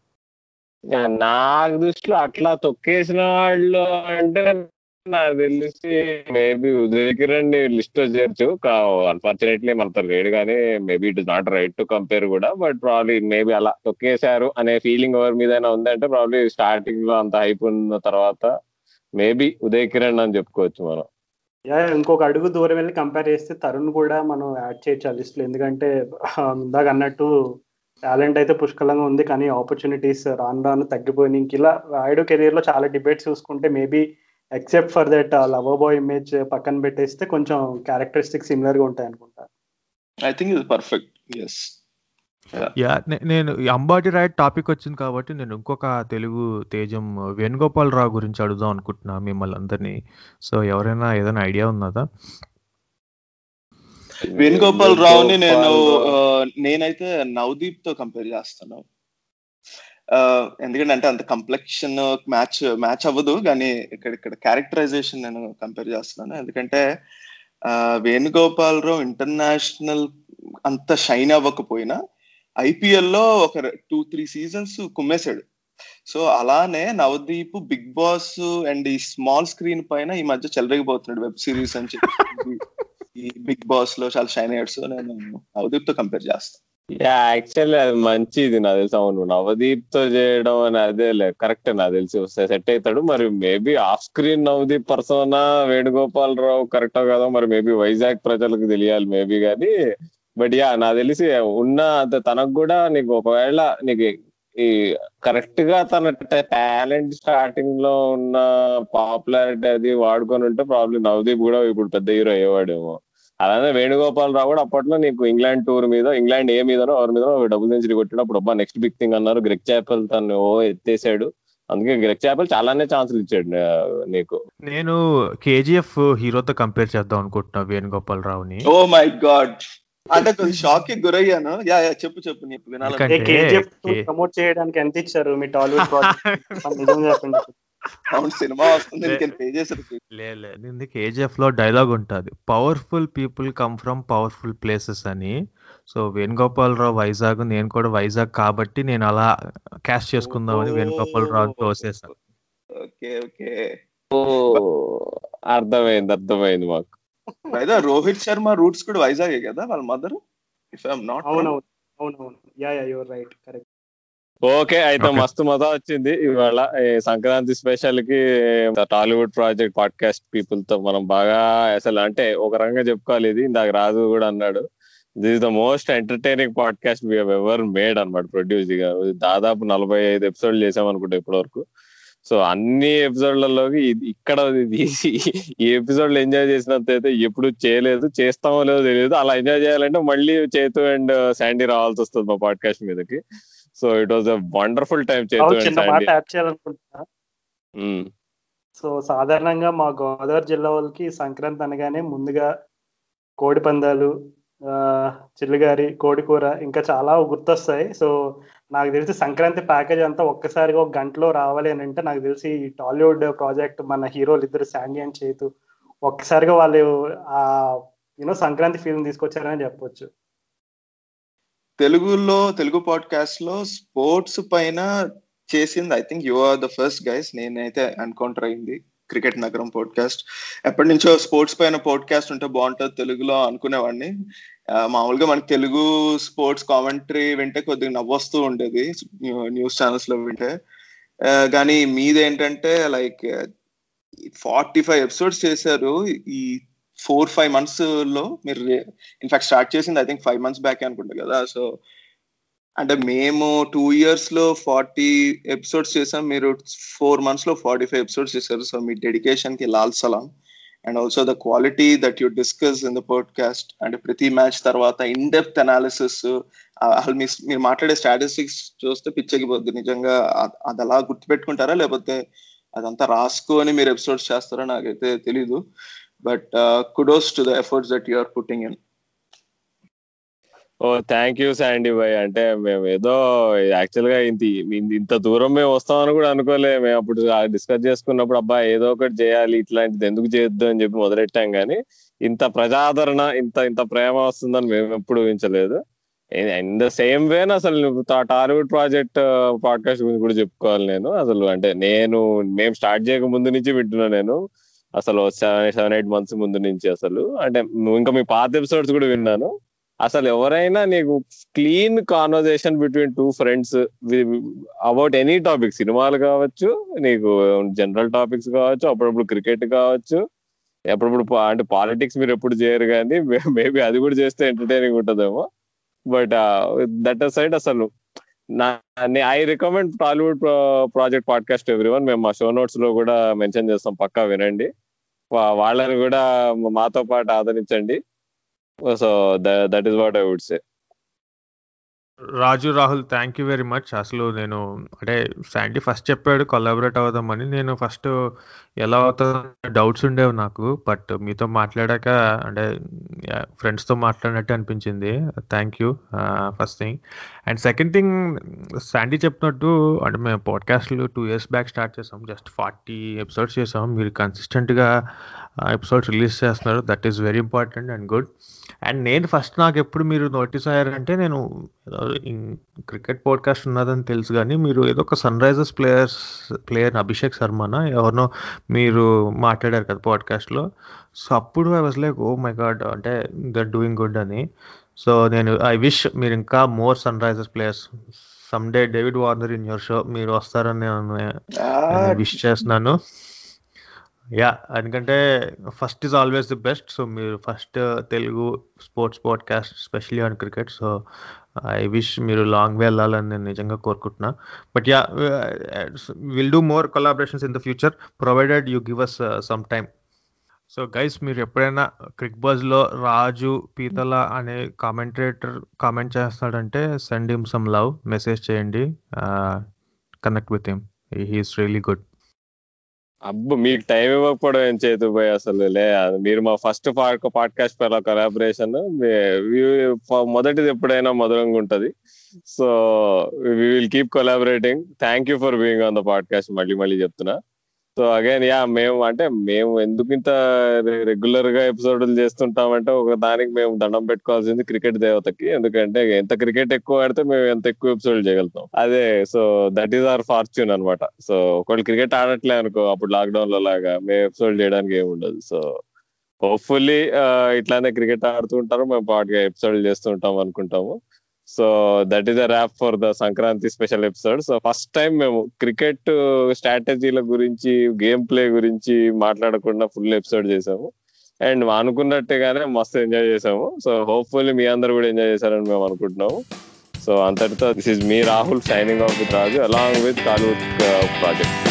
నాకు దృష్టిలో అట్లా తొక్కేసిన వాళ్ళు అంటే నాకు తెలిసి మేబీ ఉదయ్ కిరణ్ లిస్ట్లో చేర్చు. అన్ఫార్చునేట్లీ మనతో లేడు కానీ maybe it is not right to compare కూడా బట్ ప్రాబ్లీ మేబీ అలా తొక్కేశారు అనే ఫీలింగ్ ఎవరి మీద ఉందంటే ప్రాబ్లీ స్టార్టింగ్లో అంత హైప్ ఉన్న తర్వాత మేబీ ఉదయ్ కిరణ్ అని చెప్పుకోవచ్చు మనం. ఇంకొక అడుగు దూరం వెళ్ళి కంపేర్ చేస్తే తరుణ్ కూడా మనం యాడ్ చేయొచ్చు ఆ లిస్ట్లో ఎందుకంటే ఇందాక అన్నట్టు టాలెంట్ అయితే పుష్కలంగా ఉంది కానీ ఆపర్చునిటీస్ రాను రాను తగ్గిపోయినాయి. ఇంక ఇలా రాయుడు కెరీర్లో చాలా డిబేట్స్ చూసుకుంటే maybe except for that lover boy image పక్కన పెట్టేస్తే కొంచెం క్యారెక్టరిస్టిక్ సిమిలర్గా ఉంటాయి అనుకుంటా. ఐ థింక్ ఇది పర్ఫెక్ట్ ఎస్ యా నేను ఈ అంబాటి రాయుడు టాపిక్ వచ్చింది కాబట్టి నేను ఇంకొక తెలుగు తేజం వేణుగోపాల్ రావు గురించి అడుగుదాం అనుకుంటున్నా మిమ్మల్ని అందరినీ. సో ఎవరైనా ఏదైనా ఐడియా ఉన్నదా? వేణుగోపాల్ రావుని నేను వేణుగోపాల్ ఆ, రావు. నేనైతే నవదీప్తో కంపేర్ చేస్తాను ఎందుకంటే అంటే అంత కంప్లెక్షన్ మ్యాచ్ మ్యాచ్ అవ్వదు కానీ ఇక్కడ ఇక్కడ క్యారెక్టరైజేషన్ నేను కంపేర్ చేస్తున్నాను. ఎందుకంటే ఆ, వేణుగోపాల్ రావు ఇంటర్నేషనల్ అంత షైన్ అవ్వకపోయినా ఐపీఎల్లో ఒక టూ త్రీ సీజన్స్ కుమ్మేశాడు. సో అలానే నవదీప్ బిగ్ బాస్ అండ్ ఈ స్మాల్ స్క్రీన్ పైన ఈ మధ్య చెలరేగిపోతున్నాడు వెబ్ సిరీస్ అని చెప్పి. ఈ బిగ్ బాస్లో చాలా షైన్ అయ్యాడు నేను అవదీప్తో కంపేర్ చేస్తాను యా యాక్చువల్లీ అది మంచిది నాకు తెలిసి. అవును నవదీప్తో చేయడం అని అదే కరెక్ట్ నాకు తెలిసి. సెట్ అవుతాడు. మరి maybe off screen Navdeep persona Venugopal Rao కరెక్టో కాదో మరి మేబీ వైజాగ్ ప్రజలకు తెలియాలి మేబీ కానీ బట్ యా నాకు తెలిసి ఉన్న అంత తనకు కూడా నీకు ఒకవేళ నీకు కరెక్ట్గా తన టాలెంట్ స్టార్టింగ్లో ఉన్న పాపులారిటీ అది వాడుకొని ఉంటే ప్రాబ్లమ్ నవదీప్ కూడా ఇప్పుడు పెద్ద హీరో అయ్యేవాడేమో. అలానే వేణుగోపాల్ రావు కూడా అప్పట్లో నీకు ఇంగ్లాండ్ టూర్ మీద ఇంగ్లాండ్ ఏ మీదనో ఎవరి మీద డబుల్ సెంచరీ కొట్టినప్పుడు అబ్బా నెక్స్ట్ బిగ్ థింగ్ అన్నారు. గ్రెక్ చాపెల్ తను ఓ ఎత్తేసాడు. అందుకే గ్రెగ్ చాపెల్ చాలానే ఛాన్సులు ఇచ్చాడు నీకు. నేను కేజీఎఫ్ హీరోతో కంపేర్ చేద్దాం అనుకుంటున్నా వేణుగోపాల్ రావుని. Oh my God! అంటే కొంచెం షాక్కి గురయ్యాను. యా యా చెప్పు చెప్పు నీకు కేజీఎఫ్ K- ప్రమోట్ చేయడానికి ఎంత ఇచ్చారు? మీ టాలీవుడ్ ప్రాజెక్ట్ చెప్పండి. అవును సినిమా వస్తుంది పే చేశారు లే లే నింది కేజీఎఫ్లో డైలాగ్ ఉంటుంది. Powerful people come from powerful places అని. సో వేణుగోపాల్ రావు వైజాగ్ నేను కూడా వైజాగ్ కాబట్టి నేను అలా క్యాష్ చేసుకుందామని వేణుగోపాల్ రావు తోసేసాను ఓకే ఓకే. ఓ అర్థమైంది అర్థమైంది మాకు. అయితే రోహిత్ శర్మ రూట్స్ కూడా వైజాగే కదా వాళ్ళ మదర్ ఇఫ్ ఐఎమ్ నాట్ అవునవును అవునవును. Yeah yeah you're right correct okay అయితే Okay. మస్తు మజా వచ్చింది. ఇవాళ ఈ సంక్రాంతి స్పెషల్కి టాలీవుడ్ ప్రాజెక్ట్ పాడ్కాస్ట్ పీపుల్తో మనం బాగా అసలు అంటే ఒక రకంగా చెప్పుకోవాలి. ఇది ఇందాక రాజు కూడా అన్నాడు. This is the most entertaining podcast we ever made అనమాట ప్రొడ్యూస్గా దాదాపు నలభై ఐదు ఎపిసోడ్లు చేసాం అనుకుంటా ఇప్పటి వరకు సో అన్ని ఎపిసోడ్లలోకి ఇక్కడ తీసి ఈ ఎపిసోడ్లు ఎంజాయ్ చేసినంత అయితే ఎప్పుడు చేయలేదు చేస్తామో లేదో తెలియదు. అలా ఎంజాయ్ చేయాలంటే మళ్ళీ చేతు అండ్ శాండీ రావాల్సి వస్తుంది మా పాడ్కాస్ట్ మీదకి. So it was a wonderful time చేతు అండ్ సో సాధారణంగా మా గోదావరి జిల్లా వాళ్ళకి సంక్రాంతి అనగానే ముందుగా కోడి పందాలు చిల్లుగారి కోడి కూర ఇంకా చాలా గుర్తొస్తాయి. సో నాకు తెలిసి సంక్రాంతి ప్యాకేజ్ అంతా ఒక్కసారిగా ఒక గంటలో రావాలి అని అంటే నాకు తెలిసి ఈ టాలీవుడ్ ప్రాజెక్ట్ మన హీరోలు ఇద్దరు శాండీ అని చేతు ఒక్కసారిగా వాళ్ళు ఆ యూనో సంక్రాంతి ఫీలింగ్ తీసుకొచ్చారని చెప్పొచ్చు. తెలుగులో తెలుగు పాడ్కాస్ట్లో స్పోర్ట్స్ పైన చేసింది I think you are the first guys నేనైతే ఎన్కౌంటర్ అయింది. క్రికెట్ నగరం పాడ్కాస్ట్ ఎప్పటి నుంచో స్పోర్ట్స్ పైన పాడ్కాస్ట్ ఉంటే బాగుంటుంది తెలుగులో అనుకునేవాడిని. మామూలుగా మనకి తెలుగు స్పోర్ట్స్ కామెంటరీ వింటే కొద్దిగా నవ్వొస్తూ ఉండేది న్యూస్ ఛానల్స్లో వింటే. కానీ మీదేంటంటే లైక్ ఫార్టీ ఫైవ్ ఎపిసోడ్స్ చేశారు. ఈ ఫోర్ ఫైవ్ మంత్స్లో మీరు ఇన్ఫాక్ట్ స్టార్ట్ చేసింది I think five months back అనుకుంటా కదా. సో అంటే మేము టూ ఇయర్స్లో ఫార్టీ ఎపిసోడ్స్ చేసాం. మీరు ఫోర్ మంత్స్లో ఫార్టీ ఫైవ్ ఎపిసోడ్స్ చేశారు. సో మీ డెడికేషన్కి లాల్ సలాం. And also the quality that you discuss in the podcast అంటే ప్రతి మ్యాచ్ తర్వాత ఇన్ డెప్త్ అనాలిసిస్ అసలు మీ మీరు మాట్లాడే స్టాటిస్టిక్స్ చూస్తే పిచ్చెక్కిపోద్ది. నిజంగా అది అలా గుర్తుపెట్టుకుంటారా? లేకపోతే అదంతా రాసుకొని మీరు ఎపిసోడ్స్ చేస్తారో? నాకైతే తెలీదు. But kudos to the efforts that you are putting in oh thank you Sandy boy అంటే మేము ఏదో యాక్చువల్గా ఇంత ఇంత- దూరం మేము వస్తామని కూడా అనుకోలే. మేము అప్పుడు డిస్కస్ చేసుకున్నప్పుడు అబ్బా ఏదో ఒకటి చేయాలి ఇట్లాంటిది ఎందుకు చేయొద్దు అని చెప్పి మొదలెట్టాం కానీ ఇంత ప్రజాదరణ ఇంత ఇంత ప్రేమ వస్తుందని మేము ఎప్పుడు ఊహించలేదు. ఇన్ ద సేమ్ వే అసలు టాలీవుడ్ ప్రాజెక్ట్ పాడ్కాస్ట్ గురించి కూడా చెప్పుకోవాలి నేను. అసలు అంటే నేను మేము స్టార్ట్ చేయక ముందు నుంచి వింటున్నా నేను. అసలు సెవెన్ సెవెన్ ఎయిట్ మంత్స్ ముందు నుంచి అసలు. అంటే ఇంకా మీ పాత ఎపిసోడ్స్ కూడా విన్నాను. అసలు ఎవరైనా నీకు clean conversation between two friends about any topic సినిమాలు కావచ్చు నీకు జనరల్ టాపిక్స్ కావచ్చు అప్పుడప్పుడు క్రికెట్ కావచ్చు ఎప్పుడప్పుడు అంటే పాలిటిక్స్ మీరు ఎప్పుడు చేయరు కానీ మేబీ అది కూడా చేస్తే ఎంటర్టైనింగ్ ఉంటుందేమో. బట్ దట్ సైడ్ అసలు నా I recommend Tollywood project podcast every one మేము మా షో నోట్స్లో కూడా మెన్షన్ చేస్తాం పక్కా వినండి. వాళ్ళని కూడా మాతో పాటు ఆదరించండి. so that, that is what i would say. Raju Rahul thank you very much అసలు నేను అంటే శాండీ ఫస్ట్ చెప్పాడు కొలాబరేట్ అవుదామని. నేను ఫస్ట్ ఎలా అవుతా డౌట్స్ ఉండేవి నాకు బట్ మీతో మాట్లాడాక అంటే ఫ్రెండ్స్తో మాట్లాడినట్టు అనిపించింది. Thank you first thing and second thing Sandy చెప్పినట్టు అంటే మేము పాడ్కాస్ట్లు టూ ఇయర్స్ బ్యాక్ స్టార్ట్ చేసాం. జస్ట్ ఫార్టీ ఎపిసోడ్స్ చేసాం. మీరు కన్సిస్టెంట్గా ఎపిసోడ్స్ రిలీజ్ చేస్తున్నారు. That is very important and good and నేను ఫస్ట్ నాకు ఎప్పుడు మీరు నోటీస్ అయ్యారంటే నేను క్రికెట్ పాడ్కాస్ట్ ఉన్నదని తెలుసు కానీ మీరు ఏదో ఒక Sunrisers players player Abhishek శర్మన? ఎవరినో మీరు మాట్లాడారు కదా పాడ్కాస్ట్లో. సో అప్పుడు I was like oh my god అంటే దర్ డూయింగ్ గుడ్ అని. సో నేను ఐ విష్ మీరు ఇంకా more Sunrisers players. Some day David Warner in your show మీరు వస్తారని నేను విష్ చేస్తున్నాను. యా ఎందుకంటే first is always the best. So మీరు first Telugu sports podcast specially on cricket. So I wish మీరు లాంగ్ వెళ్ళాలని నేను నిజంగా కోరుకుంటున్నా. But yeah will do more collaborations in the future provided you give us some time so guys మీరు ఎప్పుడైనా క్రిక్ బజ్లో రాజు పీతల అనే కామెంటేటర్ కామెంట్ చేస్తాడంటే send him some love message చేయండి connect with him he's really good అబ్బో మీకు టైం ఇవ్వకపోవడం ఏం చేతు పోయి అసలు లే. మీరు మా ఫస్ట్ పాడ్కాస్ట్ పేర్ల కొలాబరేషన్ మొదటిది ఎప్పుడైనా మధురంగా ఉంటది. So we will keep collaborating thank you for being on the podcast మళ్ళీ మళ్ళీ చెప్తున్నా. సో అగైన్ యా మేము అంటే మేము ఎందుకు ఇంత రెగ్యులర్గా ఎపిసోడ్లు చేస్తుంటామంటే ఒక దానికి మేము దండం పెట్టుకోవాల్సింది క్రికెట్ దేవతకి. ఎందుకంటే ఎంత క్రికెట్ ఎక్కువ ఆడితే మేము ఎంత ఎక్కువ ఎపిసోడ్ చేయగలుగుతాం. అదే so that is our fortune అనమాట సో ఒకళ్ళు క్రికెట్ ఆడట్లే అనుకో అప్పుడు లాక్డౌన్లో లాగా మేము ఎపిసోడ్ చేయడానికి ఏమి ఉండదు. సో హోప్ఫుల్లీ uh, ఇట్లానే క్రికెట్ ఆడుతూ ఉంటారు. మేము పాటుగా ఎపిసోడ్ చేస్తుంటాం అనుకుంటాము. So that is a wrap for the Sankranti special episode so first time మేము క్రికెట్ స్ట్రాటజీల గురించి గేమ్ ప్లే గురించి మాట్లాడకుండా ఫుల్ ఎపిసోడ్ చేసాము. అండ్ అనుకున్నట్టుగానే మస్తు ఎంజాయ్ చేసాము. సో హోప్ఫుల్లీ మీ అందరు కూడా ఎంజాయ్ చేశారని మేము అనుకుంటున్నాము. సో అంతటితో this is me Rahul signing off with Raju along with కాలు ప్రాజెక్ట్